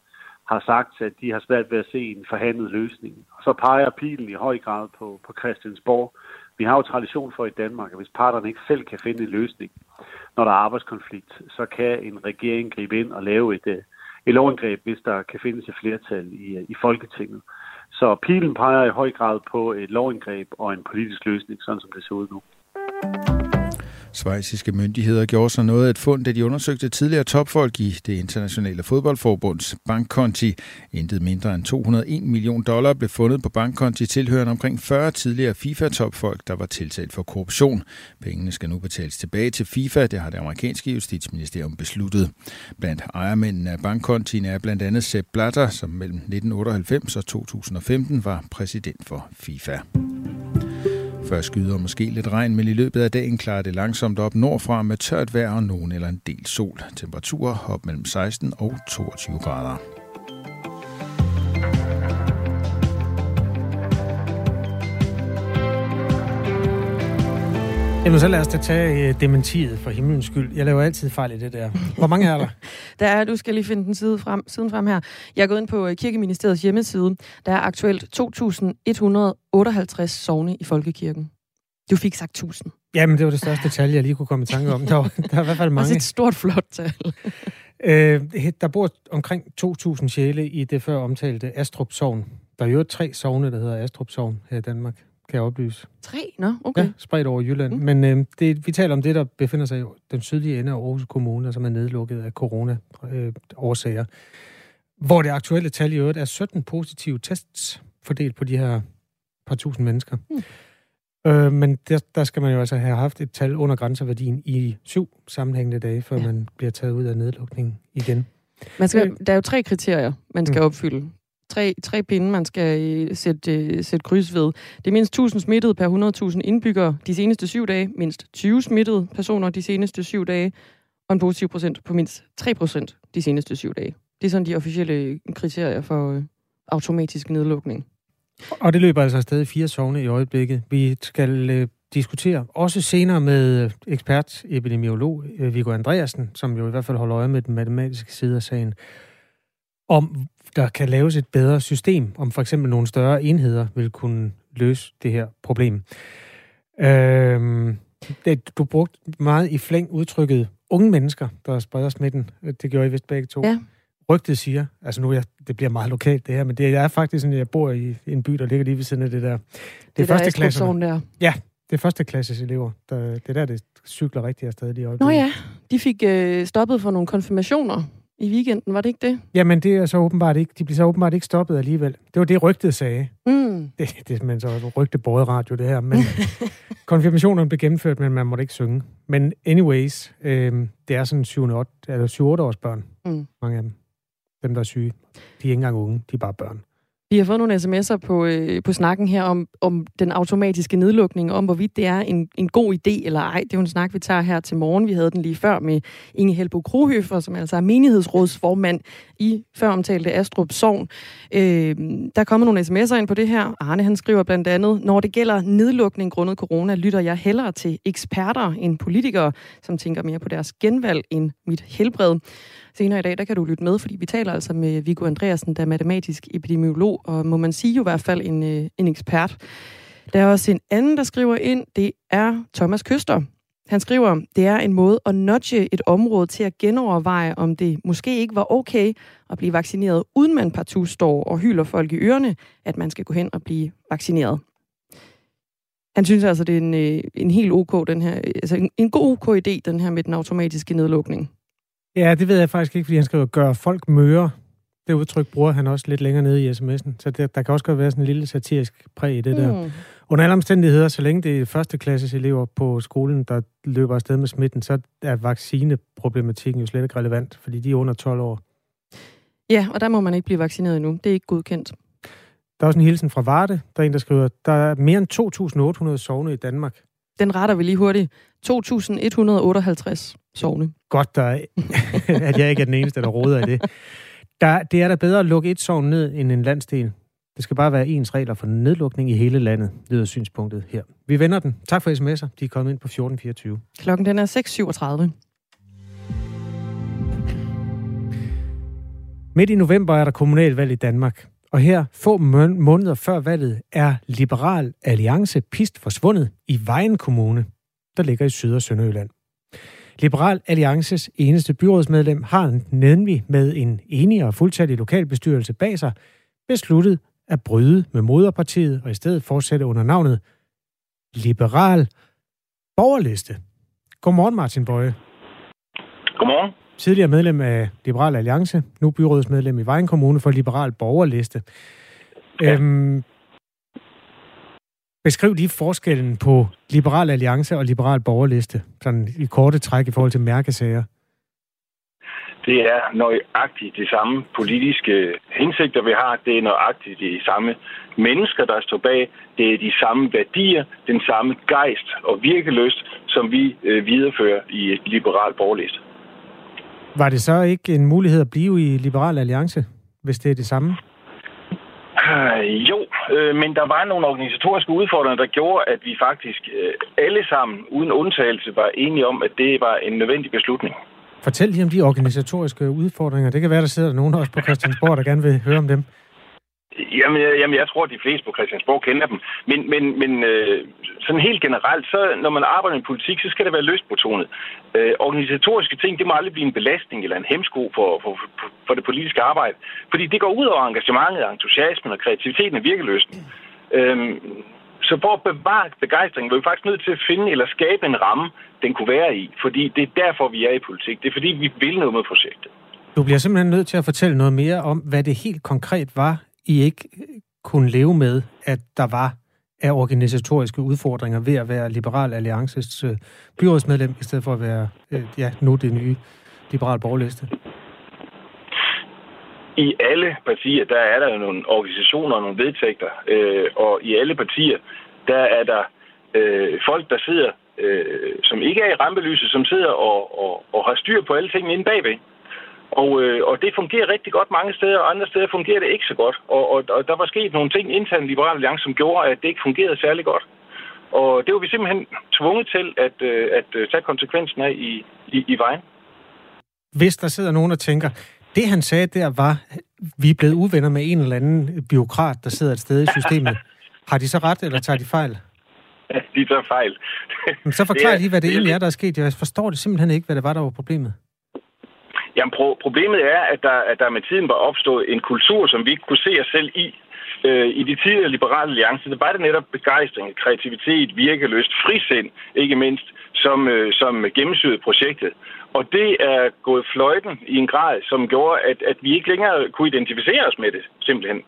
har sagt, at de har svært ved at se en forhandlet løsning. Og så peger pilen i høj grad på, på Christiansborg. Vi har jo tradition for i Danmark, at hvis parterne ikke selv kan finde en løsning, når der er arbejdskonflikt, så kan en regering gribe ind og lave et, øh, et lovindgreb, hvis der kan findes et flertal i, øh, i Folketinget. Så pilen peger i høj grad på et lovindgreb og en politisk løsning, sådan som det ser ud nu. Svejsiske myndigheder gjorde sig noget af et fund, da de undersøgte tidligere topfolk i det internationale fodboldforbunds bankkonti. Intet mindre end 201 million dollar blev fundet på bankkonti tilhørende omkring 40 tidligere FIFA-topfolk, der var tiltalt for korruption. Pengene skal nu betales tilbage til FIFA, det har det amerikanske justitsministerium besluttet. Blandt ejermændene af bankkontien er blandt andet Sepp Blatter, som mellem 1998 og 2015 var præsident for FIFA. Før skyder og måske lidt regn, men i løbet af dagen klarer det langsomt op nordfra med tørt vejr og nogen eller en del sol. Temperaturer op mellem 16 og 22 grader. Jamen, så lad os da tage uh, dementiet for himlens skyld. Jeg laver altid fejl i det der. Hvor mange er der? der er, du skal lige finde den side frem, siden frem her. Jeg er gået ind på øh, Kirkeministeriets hjemmeside. Der er aktuelt 2.158 sovne i Folkekirken. Du fik sagt 1000. Jamen, det var det største tal, jeg lige kunne komme i tanke om. Der, var, der er i hvert fald mange. Også et stort, flot tal. øh, der bor omkring 2.000 sjæle i det før omtalte Astrup Sogn. Der er jo tre sovne, der hedder Astrup Sogn her i Danmark kan jeg oplyse. Tre? Nå, okay. Ja, spredt over Jylland. Mm. Men øh, det, vi taler om det, der befinder sig i den sydlige ende af Aarhus Kommune, som er nedlukket af corona-årsager. Øh, hvor det aktuelle tal i øvrigt er 17 positive tests fordelt på de her par tusind mennesker. Mm. Øh, men der, der skal man jo altså have haft et tal under grænseværdien i syv sammenhængende dage, før ja. man bliver taget ud af nedlukningen igen. Man skal, øh. der er jo tre kriterier, man skal mm. opfylde tre, tre pinde, man skal øh, sætte, øh, sætte kryds ved. Det er mindst 1000 smittede per 100.000 indbyggere de seneste syv dage, mindst 20 smittede personer de seneste syv dage, og en positiv procent på mindst 3 procent de seneste syv dage. Det er sådan de officielle øh, kriterier for øh, automatisk nedlukning. Og det løber altså stadig i fire sovne i øjeblikket. Vi skal øh, diskutere også senere med øh, ekspert, epidemiolog øh, Viggo Andreasen, som jo i hvert fald holder øje med den matematiske side af sagen, om der kan laves et bedre system, om for eksempel nogle større enheder vil kunne løse det her problem. Øhm, det, du brugte meget i flæng udtrykket unge mennesker, der spreder smitten. Det gjorde I vist begge to. Ja. Rygtet siger, altså nu, jeg, det bliver meget lokalt det her, men det er faktisk sådan, at jeg bor i en by, der ligger lige ved siden af det der. Det, det er første klasse. der. Ja, det er første klasses elever. Der, det er der, det cykler rigtig afsted lige i Nå ja, de fik øh, stoppet for nogle konfirmationer i weekenden, var det ikke det? Jamen, det er så åbenbart ikke, de bliver så åbenbart ikke stoppet alligevel. Det var det, rygtet sagde. Mm. Det, det er simpelthen så rygte både radio, det her. Men konfirmationerne blev gennemført, men man måtte ikke synge. Men anyways, øh, det er sådan 7-8 eller 7-8 års børn, mm. mange af dem. Dem, der er syge. De er ikke engang unge, de er bare børn. Vi har fået nogle sms'er på, øh, på snakken her om, om den automatiske nedlukning, om hvorvidt det er en, en god idé eller ej. Det er jo en snak, vi tager her til morgen. Vi havde den lige før med Inge Helbo Krohøfer, som altså er menighedsrådsformand i føromtalte Astrup Sogn. Øh, der kommer nogle sms'er ind på det her. Arne han skriver blandt andet, når det gælder nedlukning grundet corona, lytter jeg hellere til eksperter end politikere, som tænker mere på deres genvalg end mit helbred. Senere i dag, der kan du lytte med, fordi vi taler altså med Viggo Andreasen, der er matematisk epidemiolog, og må man sige jo i hvert fald en, øh, en ekspert. Der er også en anden, der skriver ind, det er Thomas Køster. Han skriver, det er en måde at nudge et område til at genoverveje, om det måske ikke var okay at blive vaccineret, uden man partout står og hylder folk i ørerne, at man skal gå hen og blive vaccineret. Han synes altså, det er en, øh, en helt ok, den her, altså en, en god ok idé, den her med den automatiske nedlukning. Ja, det ved jeg faktisk ikke, fordi han skriver, gør folk møre. Det udtryk bruger han også lidt længere nede i sms'en. Så det, der kan også godt være sådan en lille satirisk præg i det mm. der. Under alle omstændigheder, så længe det er førsteklasses elever på skolen, der løber afsted med smitten, så er vaccineproblematikken jo slet ikke relevant, fordi de er under 12 år. Ja, og der må man ikke blive vaccineret endnu. Det er ikke godkendt. Der er også en hilsen fra Varde. Der er en, der skriver, der er mere end 2.800 sovne i Danmark. Den retter vi lige hurtigt. 2.158 sovne. Godt, der er, at jeg ikke er den eneste, der råder i det. Der, det er da bedre at lukke et sovn ned end en landsdel. Det skal bare være ens regler for nedlukning i hele landet, lyder synspunktet her. Vi vender den. Tak for sms'er. De er kommet ind på 1424. Klokken den er 6.37. Midt i november er der kommunalvalg i Danmark. Og her, få måneder før valget, er Liberal Alliance pist forsvundet i Vejen Kommune, der ligger i Syd- og Sønderjylland. Liberal Alliances eneste byrådsmedlem har nemlig med en enig og fuldtallig lokalbestyrelse bag sig besluttet at bryde med moderpartiet og i stedet fortsætte under navnet Liberal Borgerliste. Godmorgen, Martin Bøje. Godmorgen. Tidligere medlem af Liberal Alliance, nu byrådsmedlem i Vejen Kommune for Liberal Borgerliste. Ja. Øhm, beskriv lige forskellen på Liberal Alliance og Liberal Borgerliste, sådan i korte træk i forhold til mærkesager. Det er nøjagtigt de samme politiske hensigter, vi har. Det er nøjagtigt de samme mennesker, der står bag. Det er de samme værdier, den samme gejst og virkeløst, som vi øh, viderefører i Liberal Borgerliste. Var det så ikke en mulighed at blive i Liberal Alliance, hvis det er det samme? Uh, jo, øh, men der var nogle organisatoriske udfordringer, der gjorde, at vi faktisk øh, alle sammen, uden undtagelse, var enige om, at det var en nødvendig beslutning. Fortæl lige om de organisatoriske udfordringer. Det kan være, der sidder nogen også på Christiansborg, der gerne vil høre om dem. Jamen, jamen, jeg tror, at de fleste på Christiansborg kender dem. Men, men, men øh, sådan helt generelt, så når man arbejder i politik, så skal det være løsbetonet. Øh, organisatoriske ting, det må aldrig blive en belastning eller en hemsko for, for, for, for det politiske arbejde. Fordi det går ud over engagementet, entusiasmen og kreativiteten og virkeløsten. Øh, så for at bevare begejstringen, var vi faktisk nødt til at finde eller skabe en ramme, den kunne være i. Fordi det er derfor, vi er i politik. Det er fordi, vi vil noget med projektet. Du bliver simpelthen nødt til at fortælle noget mere om, hvad det helt konkret var, i ikke øh, kunne leve med, at der var af organisatoriske udfordringer ved at være Liberal Alliances øh, byrådsmedlem, i stedet for at være, øh, ja, nu det nye Liberal Borgerliste? i alle partier, der er der nogle organisationer og nogle vedtægter, øh, og i alle partier, der er der øh, folk, der sidder, øh, som ikke er i rampelyset, som sidder og, og, og har styr på alle tingene inde bagved. Og, øh, og det fungerer rigtig godt mange steder, og andre steder fungerer det ikke så godt. Og, og, og der var sket nogle ting internt i Liberale Alliance, som gjorde, at det ikke fungerede særlig godt. Og det var vi simpelthen tvunget til at, øh, at øh, tage konsekvensen af i, i, i vejen. Hvis der sidder nogen og tænker, det han sagde der var, vi er blevet uvenner med en eller anden byråkrat, der sidder et sted i systemet. Har de så ret, eller tager de fejl? de tager fejl. Men så forklar lige, hvad det egentlig er, der er sket. Jeg forstår det simpelthen ikke, hvad det var, der var problemet. Jamen, pro- problemet er, at der, at der med tiden var opstået en kultur, som vi ikke kunne se os selv i. Øh, I de tidligere liberale alliancer, det var det netop begejstring, kreativitet, virkeløst, frisind, ikke mindst, som, øh, som gennemsyrede projektet. Og det er gået fløjten i en grad, som gjorde, at, at vi ikke længere kunne identificere os med det, simpelthen.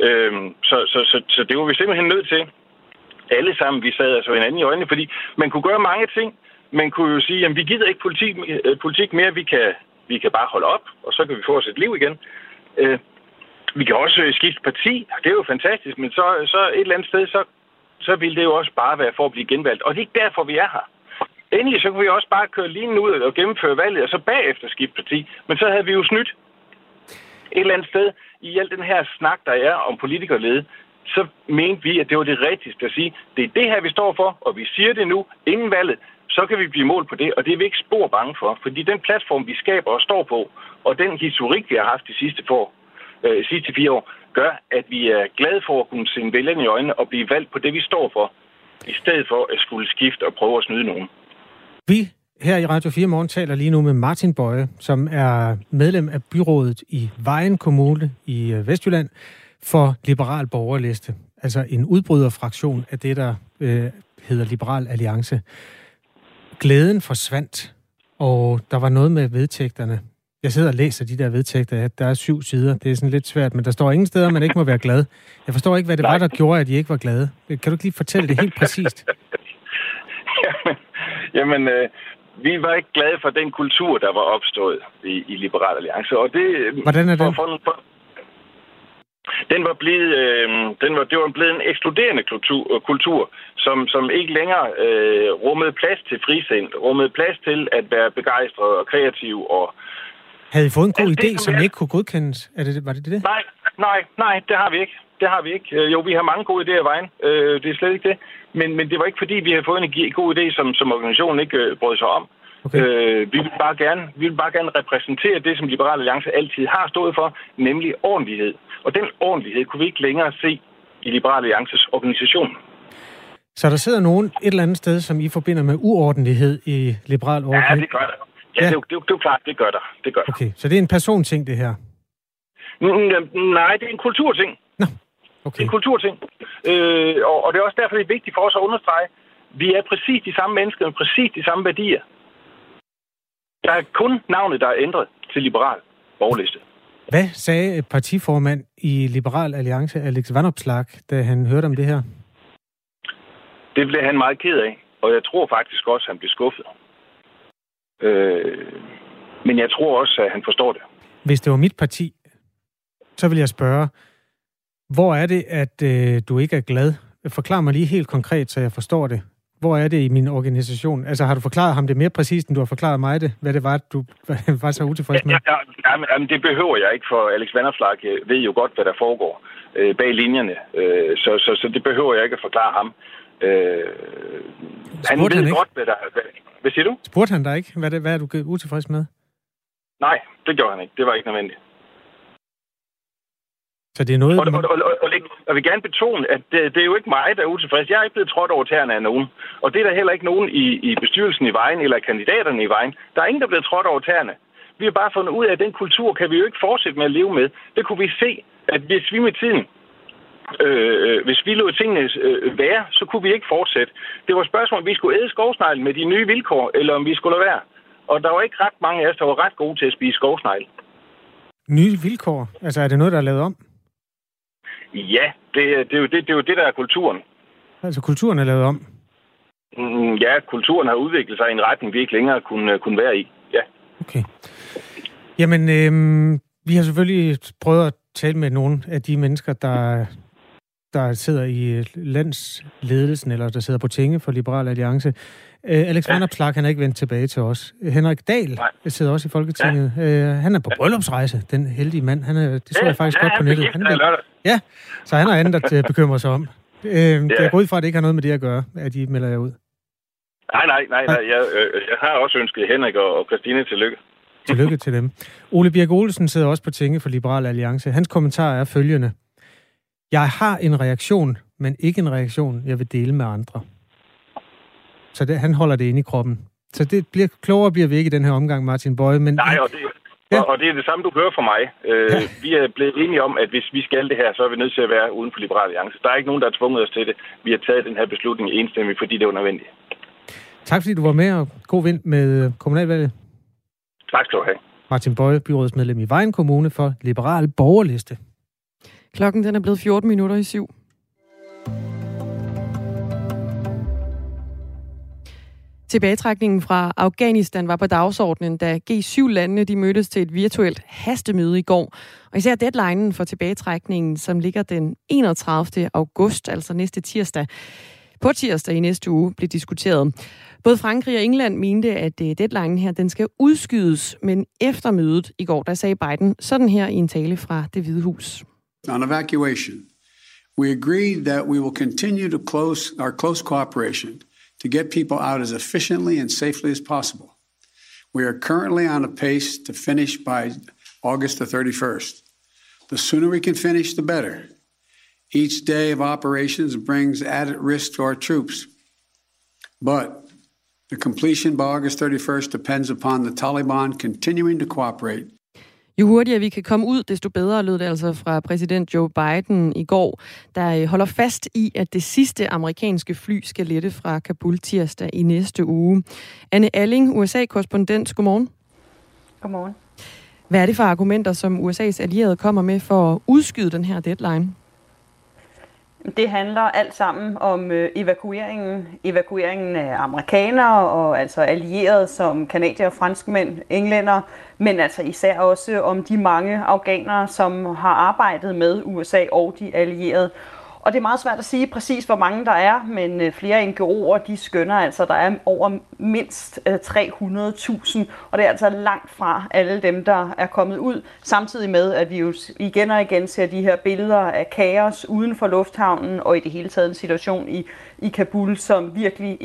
Øh, så, så, så, så det var vi simpelthen nødt til. Alle sammen, vi sad altså hinanden i øjnene, fordi man kunne gøre mange ting. Man kunne jo sige, at vi gider ikke politik, øh, politik mere, vi kan, vi kan bare holde op, og så kan vi få os et liv igen. Øh, vi kan også øh, skifte parti, det er jo fantastisk, men så, så et eller andet sted, så, så vil det jo også bare være for at blive genvalgt. Og det er ikke derfor, vi er her. Endelig så kunne vi også bare køre lige ud og gennemføre valget, og så bagefter skifte parti. Men så havde vi jo snydt. Et eller andet sted, i al den her snak, der er om politikerlede, så mente vi, at det var det rigtigste at sige, det er det her, vi står for, og vi siger det nu inden valget, så kan vi blive mål på det, og det er vi ikke spor bange for. Fordi den platform, vi skaber og står på, og den historik, vi har haft de sidste, for, øh, sidste fire år, gør, at vi er glade for at kunne se vælgerne i øjnene og blive valgt på det, vi står for, i stedet for at skulle skifte og prøve at snyde nogen. Vi her i Radio 4 Morgen taler lige nu med Martin Bøje, som er medlem af byrådet i Vejen Kommune i øh, Vestjylland for Liberal Borgerliste. Altså en udbryderfraktion af det, der øh, hedder Liberal Alliance. Glæden forsvandt, og der var noget med vedtægterne. Jeg sidder og læser de der vedtægter. Der er syv sider. Det er sådan lidt svært, men der står ingen steder, man ikke må være glad. Jeg forstår ikke, hvad det Nej. var, der gjorde, at I ikke var glade. Kan du ikke lige fortælle det helt præcist? jamen, jamen øh, vi var ikke glade for den kultur, der var opstået i, i Liberal Alliance. Og det, Hvordan er den? For, for, den var blevet, øh, den var, det var blevet en ekskluderende kultur, kultur som, som ikke længere øh, rummede plads til frisind, rummede plads til at være begejstret og kreativ. Og, Havde I fået en god altså, idé, det, som, som ikke kunne godkendes? Er det, var det det? Nej, nej, nej, det har vi ikke. Det har vi ikke. Jo, vi har mange gode idéer i vejen. Øh, det er slet ikke det. Men, men det var ikke fordi, vi har fået en god idé, som, som organisationen ikke øh, brød sig om. Okay. Øh, vi, vil bare gerne, vi vil bare gerne repræsentere det, som Liberale Alliance altid har stået for, nemlig ordentlighed. Og den ordentlighed kunne vi ikke længere se i Liberale Alliances organisation. Så der sidder nogen et eller andet sted, som I forbinder med uordentlighed i Liberal Ordentlighed? Ja, det gør der. Ja, ja. Det, er jo, det, er jo, det er jo klart, det gør der. Det gør der. Okay, så det er en personting, det her? Mm, nej, det er en kulturting. Nå, okay. Det er en kulturting. Øh, og, og det er også derfor, det er vigtigt for os at understrege, vi er præcis de samme mennesker med præcis de samme værdier. Der er kun navnet, der er ændret til liberal borgerliste. Hvad sagde partiformand i Liberal Alliance, Alex Vanopslag, da han hørte om det her? Det blev han meget ked af, og jeg tror faktisk også, at han blev skuffet. Øh, men jeg tror også, at han forstår det. Hvis det var mit parti, så vil jeg spørge, hvor er det, at øh, du ikke er glad? Forklar mig lige helt konkret, så jeg forstår det. Hvor er det i min organisation? Altså, har du forklaret ham det mere præcist, end du har forklaret mig det? Hvad det var, du var så utilfreds med? Ja, ja, jamen, det behøver jeg ikke, for Alex Vanderslag øh, ved jo godt, hvad der foregår øh, bag linjerne. Øh, så, så, så det behøver jeg ikke at forklare ham. Øh, han ved han godt, hvad der... Hvad, hvad siger du? Spurgte han dig ikke? Hvad, det, hvad er du utilfreds med? Nej, det gjorde han ikke. Det var ikke nødvendigt. Så det er noget... Og, og, og, og, og jeg vil gerne betone, at det, det er jo ikke mig, der er utilfreds. Jeg er ikke blevet trådt over tæerne af nogen. Og det er der heller ikke nogen i, i bestyrelsen i vejen, eller kandidaterne i vejen. Der er ingen, der er blevet trådt over tæerne. Vi har bare fundet ud af, at den kultur kan vi jo ikke fortsætte med at leve med. Det kunne vi se, at hvis vi med tiden Øh, hvis vi lod tingene øh, være, så kunne vi ikke fortsætte. Det var et spørgsmål, om vi skulle æde skovsnegl med de nye vilkår, eller om vi skulle lade være. Og der var ikke ret mange af os, der var ret gode til at spise skovsnegl. Nye vilkår? Altså er det noget, der er lavet om? Ja, det, det, er jo det, det er jo det, der er kulturen. Altså kulturen er lavet om? Mm, ja, kulturen har udviklet sig i en retning, vi ikke længere kunne, kunne være i. Ja. Okay. Jamen, øhm, Vi har selvfølgelig prøvet at tale med nogle af de mennesker, der, der sidder i landsledelsen, eller der sidder på tinge for Liberal Alliance. Uh, Alex ja. Vanopslag, han er ikke vendt tilbage til os. Henrik Dahl Nej. sidder også i Folketinget. Ja. Uh, han er på bryllupsrejse, den heldige mand. Han er, det så jeg faktisk ja, godt på nettet. Han er, ja, så han har andet at bekymre sig om. Uh, ja. Jeg går ud fra, at det ikke har noget med det at gøre, at de melder jer ud. Nej, nej, nej. nej. Jeg, øh, jeg har også ønsket Henrik og, og Christine tillykke. Tillykke til dem. Ole Birk Olsen sidder også på tinge for Liberal Alliance. Hans kommentar er følgende. Jeg har en reaktion, men ikke en reaktion, jeg vil dele med andre. Så det, han holder det inde i kroppen. Så det bliver klogere bliver vi ikke i den her omgang, Martin Bøje. Men... Nej, og det, ja. og det er det samme, du hører fra mig. Øh, ja. Vi er blevet enige om, at hvis vi skal det her, så er vi nødt til at være uden for Liberal Alliance. Der er ikke nogen, der har tvunget os til det. Vi har taget den her beslutning enstemmigt, fordi det er nødvendigt. Tak fordi du var med, og god vind med kommunalvalget. Tak skal du have. Martin Bøje, byrådsmedlem i Vejen Kommune for Liberal Borgerliste. Klokken den er blevet 14 minutter i syv. Tilbagetrækningen fra Afghanistan var på dagsordenen, da G7-landene de mødtes til et virtuelt hastemøde i går. Og især deadlinen for tilbagetrækningen, som ligger den 31. august, altså næste tirsdag, på tirsdag i næste uge, blev diskuteret. Både Frankrig og England mente, at øh, deadline her den skal udskydes, men efter mødet i går, der sagde Biden sådan her i en tale fra det hvide hus. On evacuation, we agreed that we will continue to close our close cooperation to get people out as efficiently and safely as possible. We are currently on a pace to finish by August the 31st. The sooner we can finish, the better. Each day of operations brings added risk to our troops. But The completion by August 31st depends upon the Taliban continuing to cooperate. Jo hurtigere vi kan komme ud, desto bedre lød det altså fra præsident Joe Biden i går, der øh, holder fast i, at det sidste amerikanske fly skal lette fra Kabul tirsdag i næste uge. Anne Alling, USA-korrespondent, godmorgen. Godmorgen. Hvad er det for argumenter, som USA's allierede kommer med for at udskyde den her deadline? Det handler alt sammen om øh, evakueringen. Evakueringen af amerikanere og altså allierede som kanadier, franskmænd, englænder, men altså især også om de mange afghanere, som har arbejdet med USA og de allierede. Og det er meget svært at sige præcis, hvor mange der er, men øh, flere NGO'er, de skønner altså, der er over mindst øh, 300.000, og det er altså langt fra alle dem, der er kommet ud, samtidig med, at vi jo igen og igen ser de her billeder af kaos uden for lufthavnen, og i det hele taget en situation i, i Kabul, som virkelig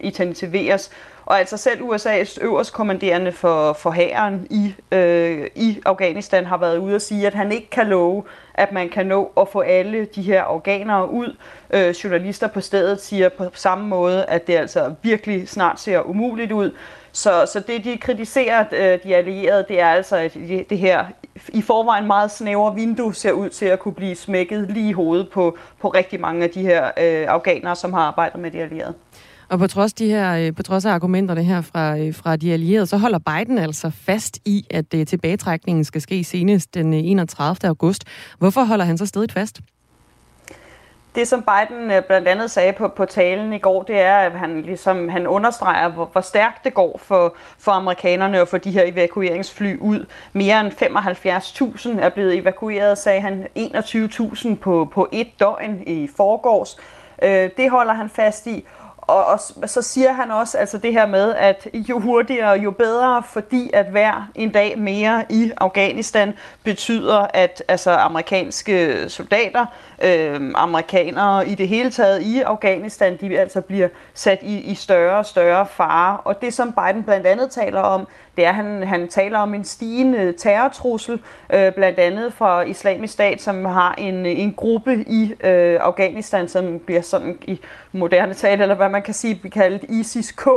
intensiveres. Og altså selv USA's øverste kommanderende for, for hæren i, øh, i Afghanistan har været ude og sige, at han ikke kan love, at man kan nå at få alle de her organere ud. Øh, journalister på stedet siger på samme måde, at det altså virkelig snart ser umuligt ud. Så, så det, de kritiserer øh, de allierede, det er altså, at det her i forvejen meget snævre vindue ser ud til at kunne blive smækket lige i hovedet på, på rigtig mange af de her øh, afghanere, som har arbejdet med de allierede. Og på trods, de her, øh, på trods af argumenterne her fra, øh, fra de allierede, så holder Biden altså fast i, at øh, tilbagetrækningen skal ske senest den 31. august. Hvorfor holder han så stedigt fast? Det, som Biden blandt andet sagde på, på talen i går, det er, at han, ligesom, han understreger, hvor, hvor stærkt det går for, for amerikanerne og for de her evakueringsfly ud. Mere end 75.000 er blevet evakueret, sagde han. 21.000 på, på et døgn i forgårs. Øh, det holder han fast i. Og, og så siger han også altså det her med, at jo hurtigere, jo bedre, fordi at hver en dag mere i Afghanistan betyder, at altså amerikanske soldater, øh, amerikanere i det hele taget i Afghanistan, de altså bliver sat i, i større og større fare. Og det, som Biden blandt andet taler om, det er, at han, han taler om en stigende terrortrussel, øh, blandt andet fra islamisk stat, som har en, en gruppe i øh, Afghanistan, som bliver sådan i moderne tale, eller hvad man kan sige, vi kalder ISIS-K,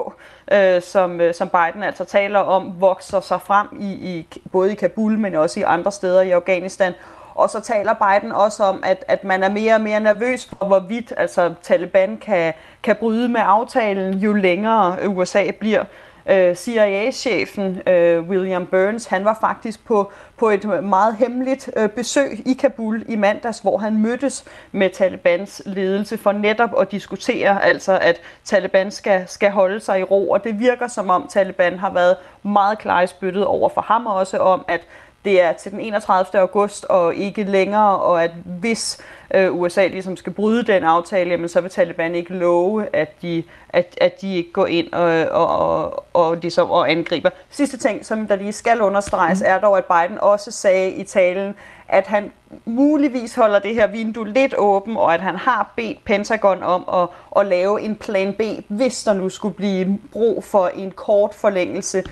øh, som, øh, som Biden altså taler om, vokser sig frem i, i både i Kabul, men også i andre steder i Afghanistan. Og så taler Biden også om, at, at man er mere og mere nervøs for, hvorvidt altså, Taliban kan, kan bryde med aftalen, jo længere USA bliver. Øh, CIA-chefen øh, William Burns, han var faktisk på, på et meget hemmeligt øh, besøg i Kabul i mandags, hvor han mødtes med Talibans ledelse for netop at diskutere, altså at Taliban skal, skal holde sig i ro, og det virker som om Taliban har været meget klar i spyttet over for ham også om, at det er til den 31. august og ikke længere, og at hvis øh, USA ligesom skal bryde den aftale, jamen, så vil Taliban ikke love, at de, at, at de ikke går ind og, og, og, og, ligesom, og angriber. Sidste ting, som der lige skal understreges, mm. er dog, at Biden også sagde i talen, at han muligvis holder det her vindue lidt åben, og at han har bedt Pentagon om at, at lave en plan B, hvis der nu skulle blive brug for en kort forlængelse øh,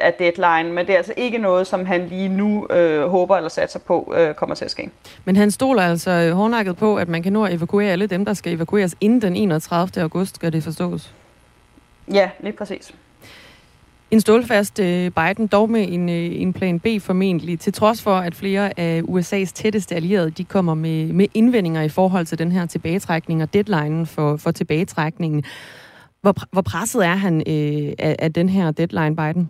af deadline. Men det er altså ikke noget, som han lige nu øh, håber eller satser på øh, kommer til at ske. Men han stoler altså hårdnakket på, at man kan nå at evakuere alle dem, der skal evakueres inden den 31. august, skal det forstås? Ja, lige præcis. En stålfast øh, Biden, dog med en, øh, en plan B formentlig, til trods for, at flere af USA's tætteste allierede, de kommer med, med indvendinger i forhold til den her tilbagetrækning og deadline for, for tilbagetrækningen. Hvor, hvor presset er han øh, af, af den her deadline, Biden?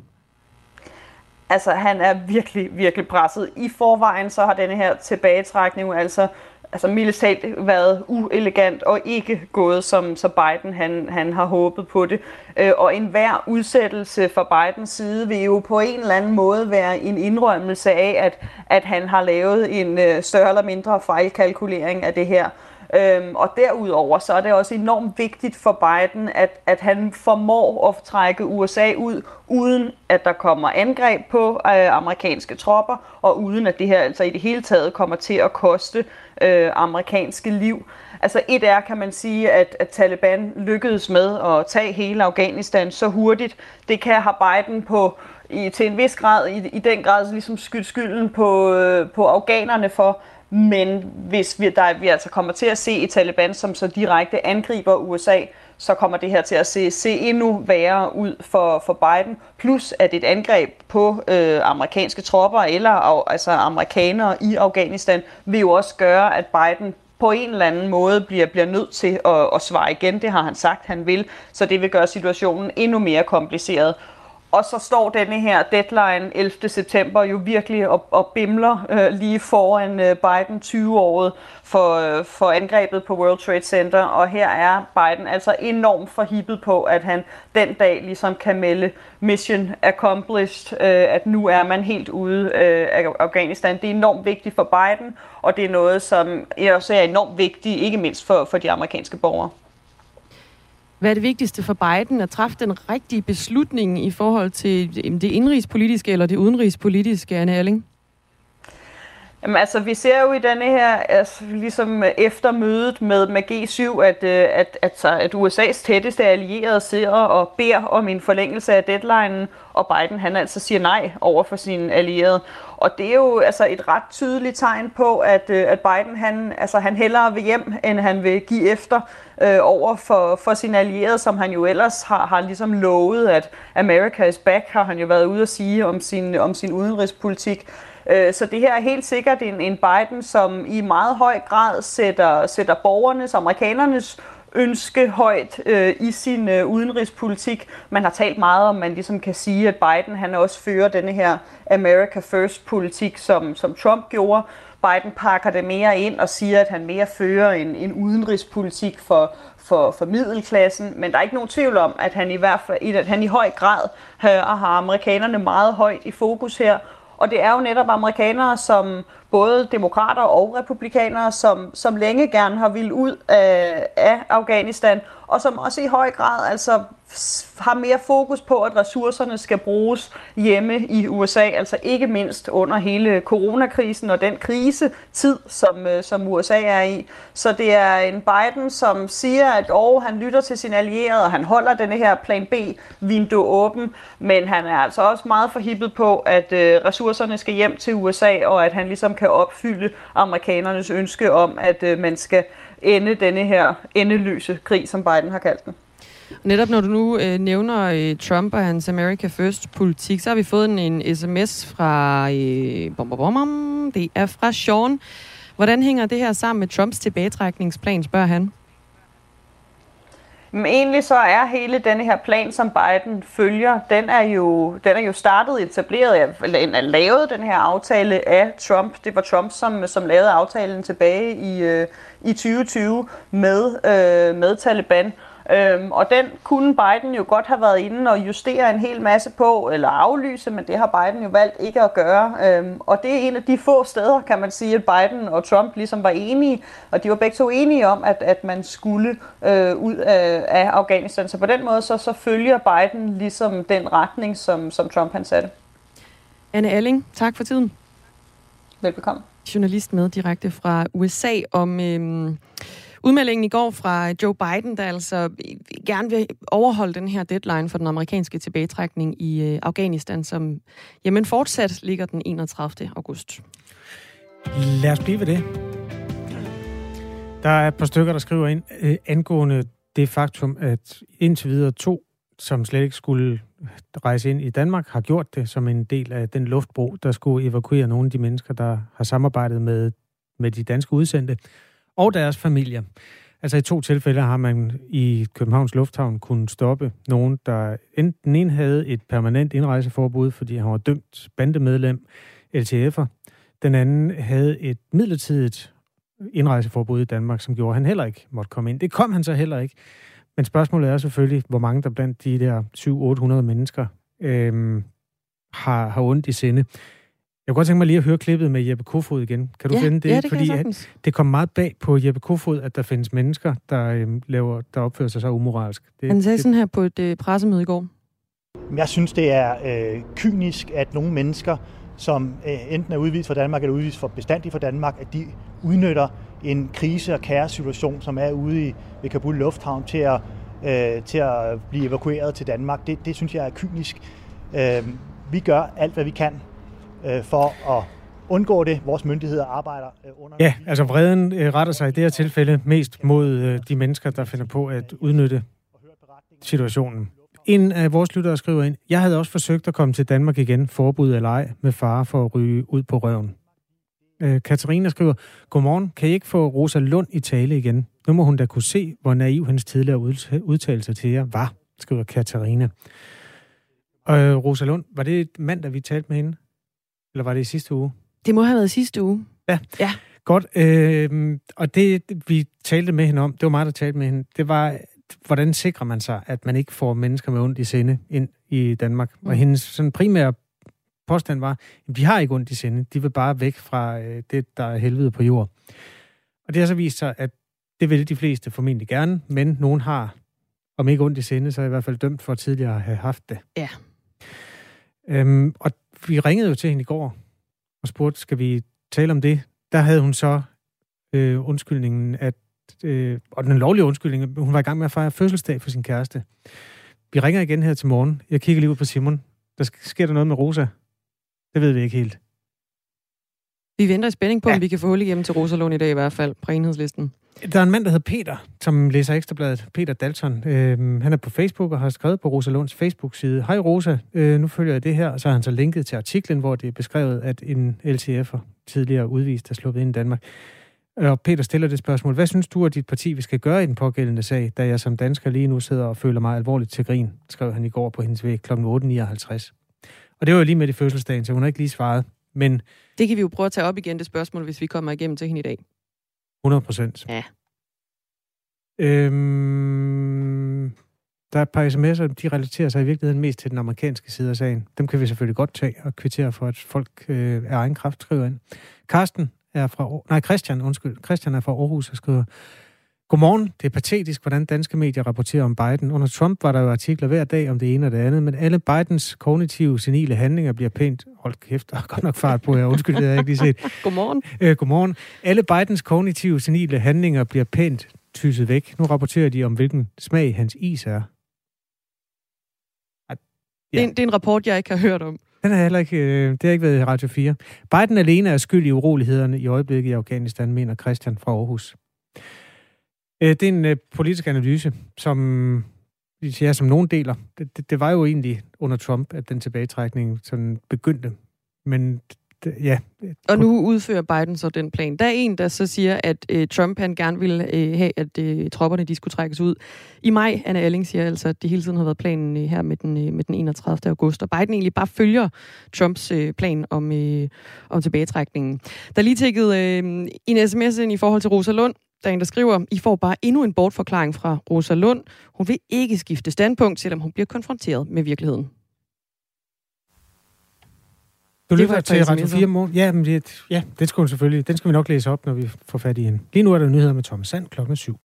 Altså, han er virkelig, virkelig presset. I forvejen så har denne her tilbagetrækning altså altså militært været uelegant og ikke gået, som så Biden han, han har håbet på det. Øh, og enhver udsættelse fra Bidens side vil jo på en eller anden måde være en indrømmelse af, at, at han har lavet en øh, større eller mindre fejlkalkulering af det her. Øhm, og derudover så er det også enormt vigtigt for Biden, at, at han formår at trække USA ud, uden at der kommer angreb på øh, amerikanske tropper, og uden at det her altså i det hele taget kommer til at koste øh, amerikanske liv. Altså et er, kan man sige, at, at Taliban lykkedes med at tage hele Afghanistan så hurtigt. Det kan have Biden på i, til en vis grad, i, i den grad ligesom skyld skylden på, øh, på afghanerne for, men hvis vi, der, vi altså kommer til at se i Taliban, som så direkte angriber USA, så kommer det her til at se, se endnu værre ud for, for Biden. Plus at et angreb på øh, amerikanske tropper eller altså amerikanere i Afghanistan vil jo også gøre, at Biden på en eller anden måde bliver, bliver nødt til at, at svare igen. Det har han sagt, han vil. Så det vil gøre situationen endnu mere kompliceret. Og så står denne her deadline 11. september jo virkelig og, og bimler øh, lige foran øh, Biden 20-året for, øh, for angrebet på World Trade Center. Og her er Biden altså enormt forhippet på, at han den dag ligesom kan melde mission accomplished, øh, at nu er man helt ude øh, af Afghanistan. Det er enormt vigtigt for Biden, og det er noget, som også er enormt vigtigt, ikke mindst for, for de amerikanske borgere. Hvad er det vigtigste for Biden at træffe den rigtige beslutning i forhold til det indrigspolitiske eller det udenrigspolitiske, Anne Erling? Jamen, altså, vi ser jo i denne her, altså, ligesom øh, efter mødet med, med G7, øh, at, at, at, at USA's tætteste allierede sidder og beder om en forlængelse af deadline, og Biden han altså siger nej over for sine allierede. Og det er jo altså et ret tydeligt tegn på, at, øh, at Biden han, altså, han hellere vil hjem, end han vil give efter øh, over for, for sine allierede, som han jo ellers har, har ligesom lovet, at America is back, har han jo været ude at sige om sin, om sin udenrigspolitik. Øh, så det her er helt sikkert en, en Biden, som i meget høj grad sætter, sætter borgernes, amerikanernes ønske højt øh, i sin øh, udenrigspolitik. Man har talt meget om, man ligesom kan sige, at Biden han også fører denne her America First politik, som, som Trump gjorde. Biden pakker det mere ind og siger, at han mere fører en, en udenrigspolitik for, for, for middelklassen, men der er ikke nogen tvivl om, at han i hvert fald at han i høj grad har, har amerikanerne meget højt i fokus her, og det er jo netop amerikanere, som både demokrater og republikanere, som, som længe gerne har ville ud af, af Afghanistan, og som også i høj grad altså har mere fokus på, at ressourcerne skal bruges hjemme i USA, altså ikke mindst under hele coronakrisen og den krisetid, som, øh, som USA er i. Så det er en Biden, som siger, at oh, han lytter til sin allierede, og han holder denne her plan B-vindue åben, men han er altså også meget forhippet på, at øh, ressourcerne skal hjem til USA, og at han ligesom kan opfylde amerikanernes ønske om, at øh, man skal ende denne her endeløse krig, som Biden har kaldt den. Netop når du nu øh, nævner øh, Trump og hans America First-politik, så har vi fået en, en sms fra... Øh, bom, bom, bom, det er fra Sean. Hvordan hænger det her sammen med Trumps tilbagetrækningsplan, spørger han? Men egentlig så er hele denne her plan, som Biden følger, den er jo, den er jo startet, etableret, eller lavet den her aftale af Trump. Det var Trump, som, som lavede aftalen tilbage i, øh, i 2020 med, øh, med Taliban. Øhm, og den kunne Biden jo godt have været inde og justere en hel masse på, eller aflyse, men det har Biden jo valgt ikke at gøre. Øhm, og det er en af de få steder, kan man sige, at Biden og Trump ligesom var enige, og de var begge to enige om, at, at man skulle øh, ud af, af Afghanistan. Så på den måde, så, så følger Biden ligesom den retning, som, som Trump han satte. Anne Alling, tak for tiden. Velbekomme. Journalist med direkte fra USA om øhm, udmeldingen i går fra Joe Biden, der altså gerne vil overholde den her deadline for den amerikanske tilbagetrækning i øh, Afghanistan, som jamen fortsat ligger den 31. august. Lad os blive ved det. Der er et par stykker, der skriver ind øh, angående det faktum, at indtil videre to, som slet ikke skulle rejse ind i Danmark, har gjort det som en del af den luftbro, der skulle evakuere nogle af de mennesker, der har samarbejdet med, med de danske udsendte og deres familier. Altså i to tilfælde har man i Københavns Lufthavn kunnet stoppe nogen, der enten en havde et permanent indrejseforbud, fordi han var dømt bandemedlem, LTF'er. Den anden havde et midlertidigt indrejseforbud i Danmark, som gjorde, at han heller ikke måtte komme ind. Det kom han så heller ikke. Men spørgsmålet er selvfølgelig, hvor mange der blandt de der 700-800 mennesker øhm, har, har ondt i sinde. Jeg kunne godt tænke mig lige at høre klippet med Jeppe Kofod igen. Kan du ja, finde det? Ja, det Fordi at det kom meget bag på Jeppe Kofod, at der findes mennesker, der, øhm, laver, der opfører sig så umoralsk. Det, Han sagde det, sådan her på et øh, pressemøde i går. Jeg synes, det er øh, kynisk, at nogle mennesker, som øh, enten er udvist fra Danmark eller udvist for bestandigt fra Danmark, at de udnytter en krise- og kaos-situation, som er ude i ved Kabul Lufthavn, til at, øh, til at blive evakueret til Danmark. Det, det synes jeg er kynisk. Øh, vi gør alt, hvad vi kan øh, for at undgå det. Vores myndigheder arbejder øh, under... Ja, altså vreden øh, retter sig i det her tilfælde mest mod øh, de mennesker, der finder på at udnytte situationen. En af vores lyttere skriver ind, jeg havde også forsøgt at komme til Danmark igen, forbud eller ej, med fare for at ryge ud på røven. Øh, Katarina skriver, Godmorgen, kan I ikke få Rosa Lund i tale igen? Nu må hun da kunne se, hvor naiv hendes tidligere udtalelser til jer var, skriver Katarina. Og øh, Rosa Lund, var det mandag, vi talte med hende? Eller var det i sidste uge? Det må have været sidste uge. Ja. ja. Godt. Øh, og det, vi talte med hende om, det var mig, der talte med hende, det var, hvordan sikrer man sig, at man ikke får mennesker med ondt i sinde ind i Danmark? Mm. Og hendes sådan primære påstand var, at de har ikke ondt i sinde. De vil bare væk fra øh, det, der er helvede på jord. Og det har så vist sig, at det vil de fleste formentlig gerne, men nogen har, om ikke ondt i sinde, så er i hvert fald dømt for tidligere at have haft det. Ja. Øhm, og vi ringede jo til hende i går og spurgte, skal vi tale om det? Der havde hun så øh, undskyldningen, at, øh, og den lovlige undskyldning, hun var i gang med at fejre fødselsdag for sin kæreste. Vi ringer igen her til morgen. Jeg kigger lige ud på Simon. Der sker der noget med Rosa? Det ved vi ikke helt. Vi venter i spænding på, ja. om vi kan få hul igennem til Rosa Lund i dag i hvert fald, på enhedslisten. Der er en mand, der hedder Peter, som læser Ekstrabladet. Peter Dalton. Øhm, han er på Facebook og har skrevet på Rosa Lunds Facebook-side. Hej Rosa, øh, nu følger jeg det her. Og så har han så linket til artiklen, hvor det er beskrevet, at en LTF'er tidligere udvist er sluppet ind i Danmark. Og Peter stiller det spørgsmål. Hvad synes du, at dit parti vi skal gøre i den pågældende sag, da jeg som dansker lige nu sidder og føler mig alvorligt til grin, skrev han i går på hendes væg kl. 8.59. Og det var jo lige med i fødselsdagen, så hun har ikke lige svaret. Men det kan vi jo prøve at tage op igen, det spørgsmål, hvis vi kommer igennem til hende i dag. 100 procent. Ja. Øhm, der er et par sms'er, de relaterer sig i virkeligheden mest til den amerikanske side af sagen. Dem kan vi selvfølgelig godt tage og kvittere for, at folk øh, er egen kraft skriver ind. Karsten er fra... Nej, Christian, undskyld. Christian er fra Aarhus og skriver... Godmorgen. Det er patetisk, hvordan danske medier rapporterer om Biden. Under Trump var der jo artikler hver dag om det ene og det andet, men alle Bidens kognitive, senile handlinger bliver pænt... Hold kæft, der er godt nok fart på, jeg undskyld, det har jeg ikke lige set. Godmorgen. Øh, godmorgen. Alle Bidens kognitive, senile handlinger bliver pænt tyset væk. Nu rapporterer de om, hvilken smag hans is er. Ja. Det, er en, det er en rapport, jeg ikke har hørt om. Den har heller ikke, øh, det har ikke været i Radio 4. Biden alene er skyld i urolighederne i øjeblikket i Afghanistan, mener Christian fra Aarhus. Øh, det er en øh, politisk analyse, som ja, som nogen deler. Det, det, det var jo egentlig under Trump, at den tilbagetrækning sådan begyndte. Men ja. Og nu udfører Biden så den plan. Der er en, der så siger, at øh, Trump han gerne ville øh, have, at øh, tropperne de skulle trækkes ud. I maj, Anna Alling siger altså, at det hele tiden har været planen øh, her med den, øh, med den 31. august. Og Biden egentlig bare følger Trumps øh, plan om, øh, om tilbagetrækningen. Der lige tækket øh, en sms ind i forhold til Rosa Lund, der er en, der skriver, I får bare endnu en bortforklaring fra Rosa Lund. Hun vil ikke skifte standpunkt, selvom hun bliver konfronteret med virkeligheden. Du lytter til Radio sms'er. 4 morgen. Ja, men det, ja, det skal hun selvfølgelig. Den skal vi nok læse op, når vi får fat i hende. Lige nu er der nyheder med Thomas Sand klokken 7.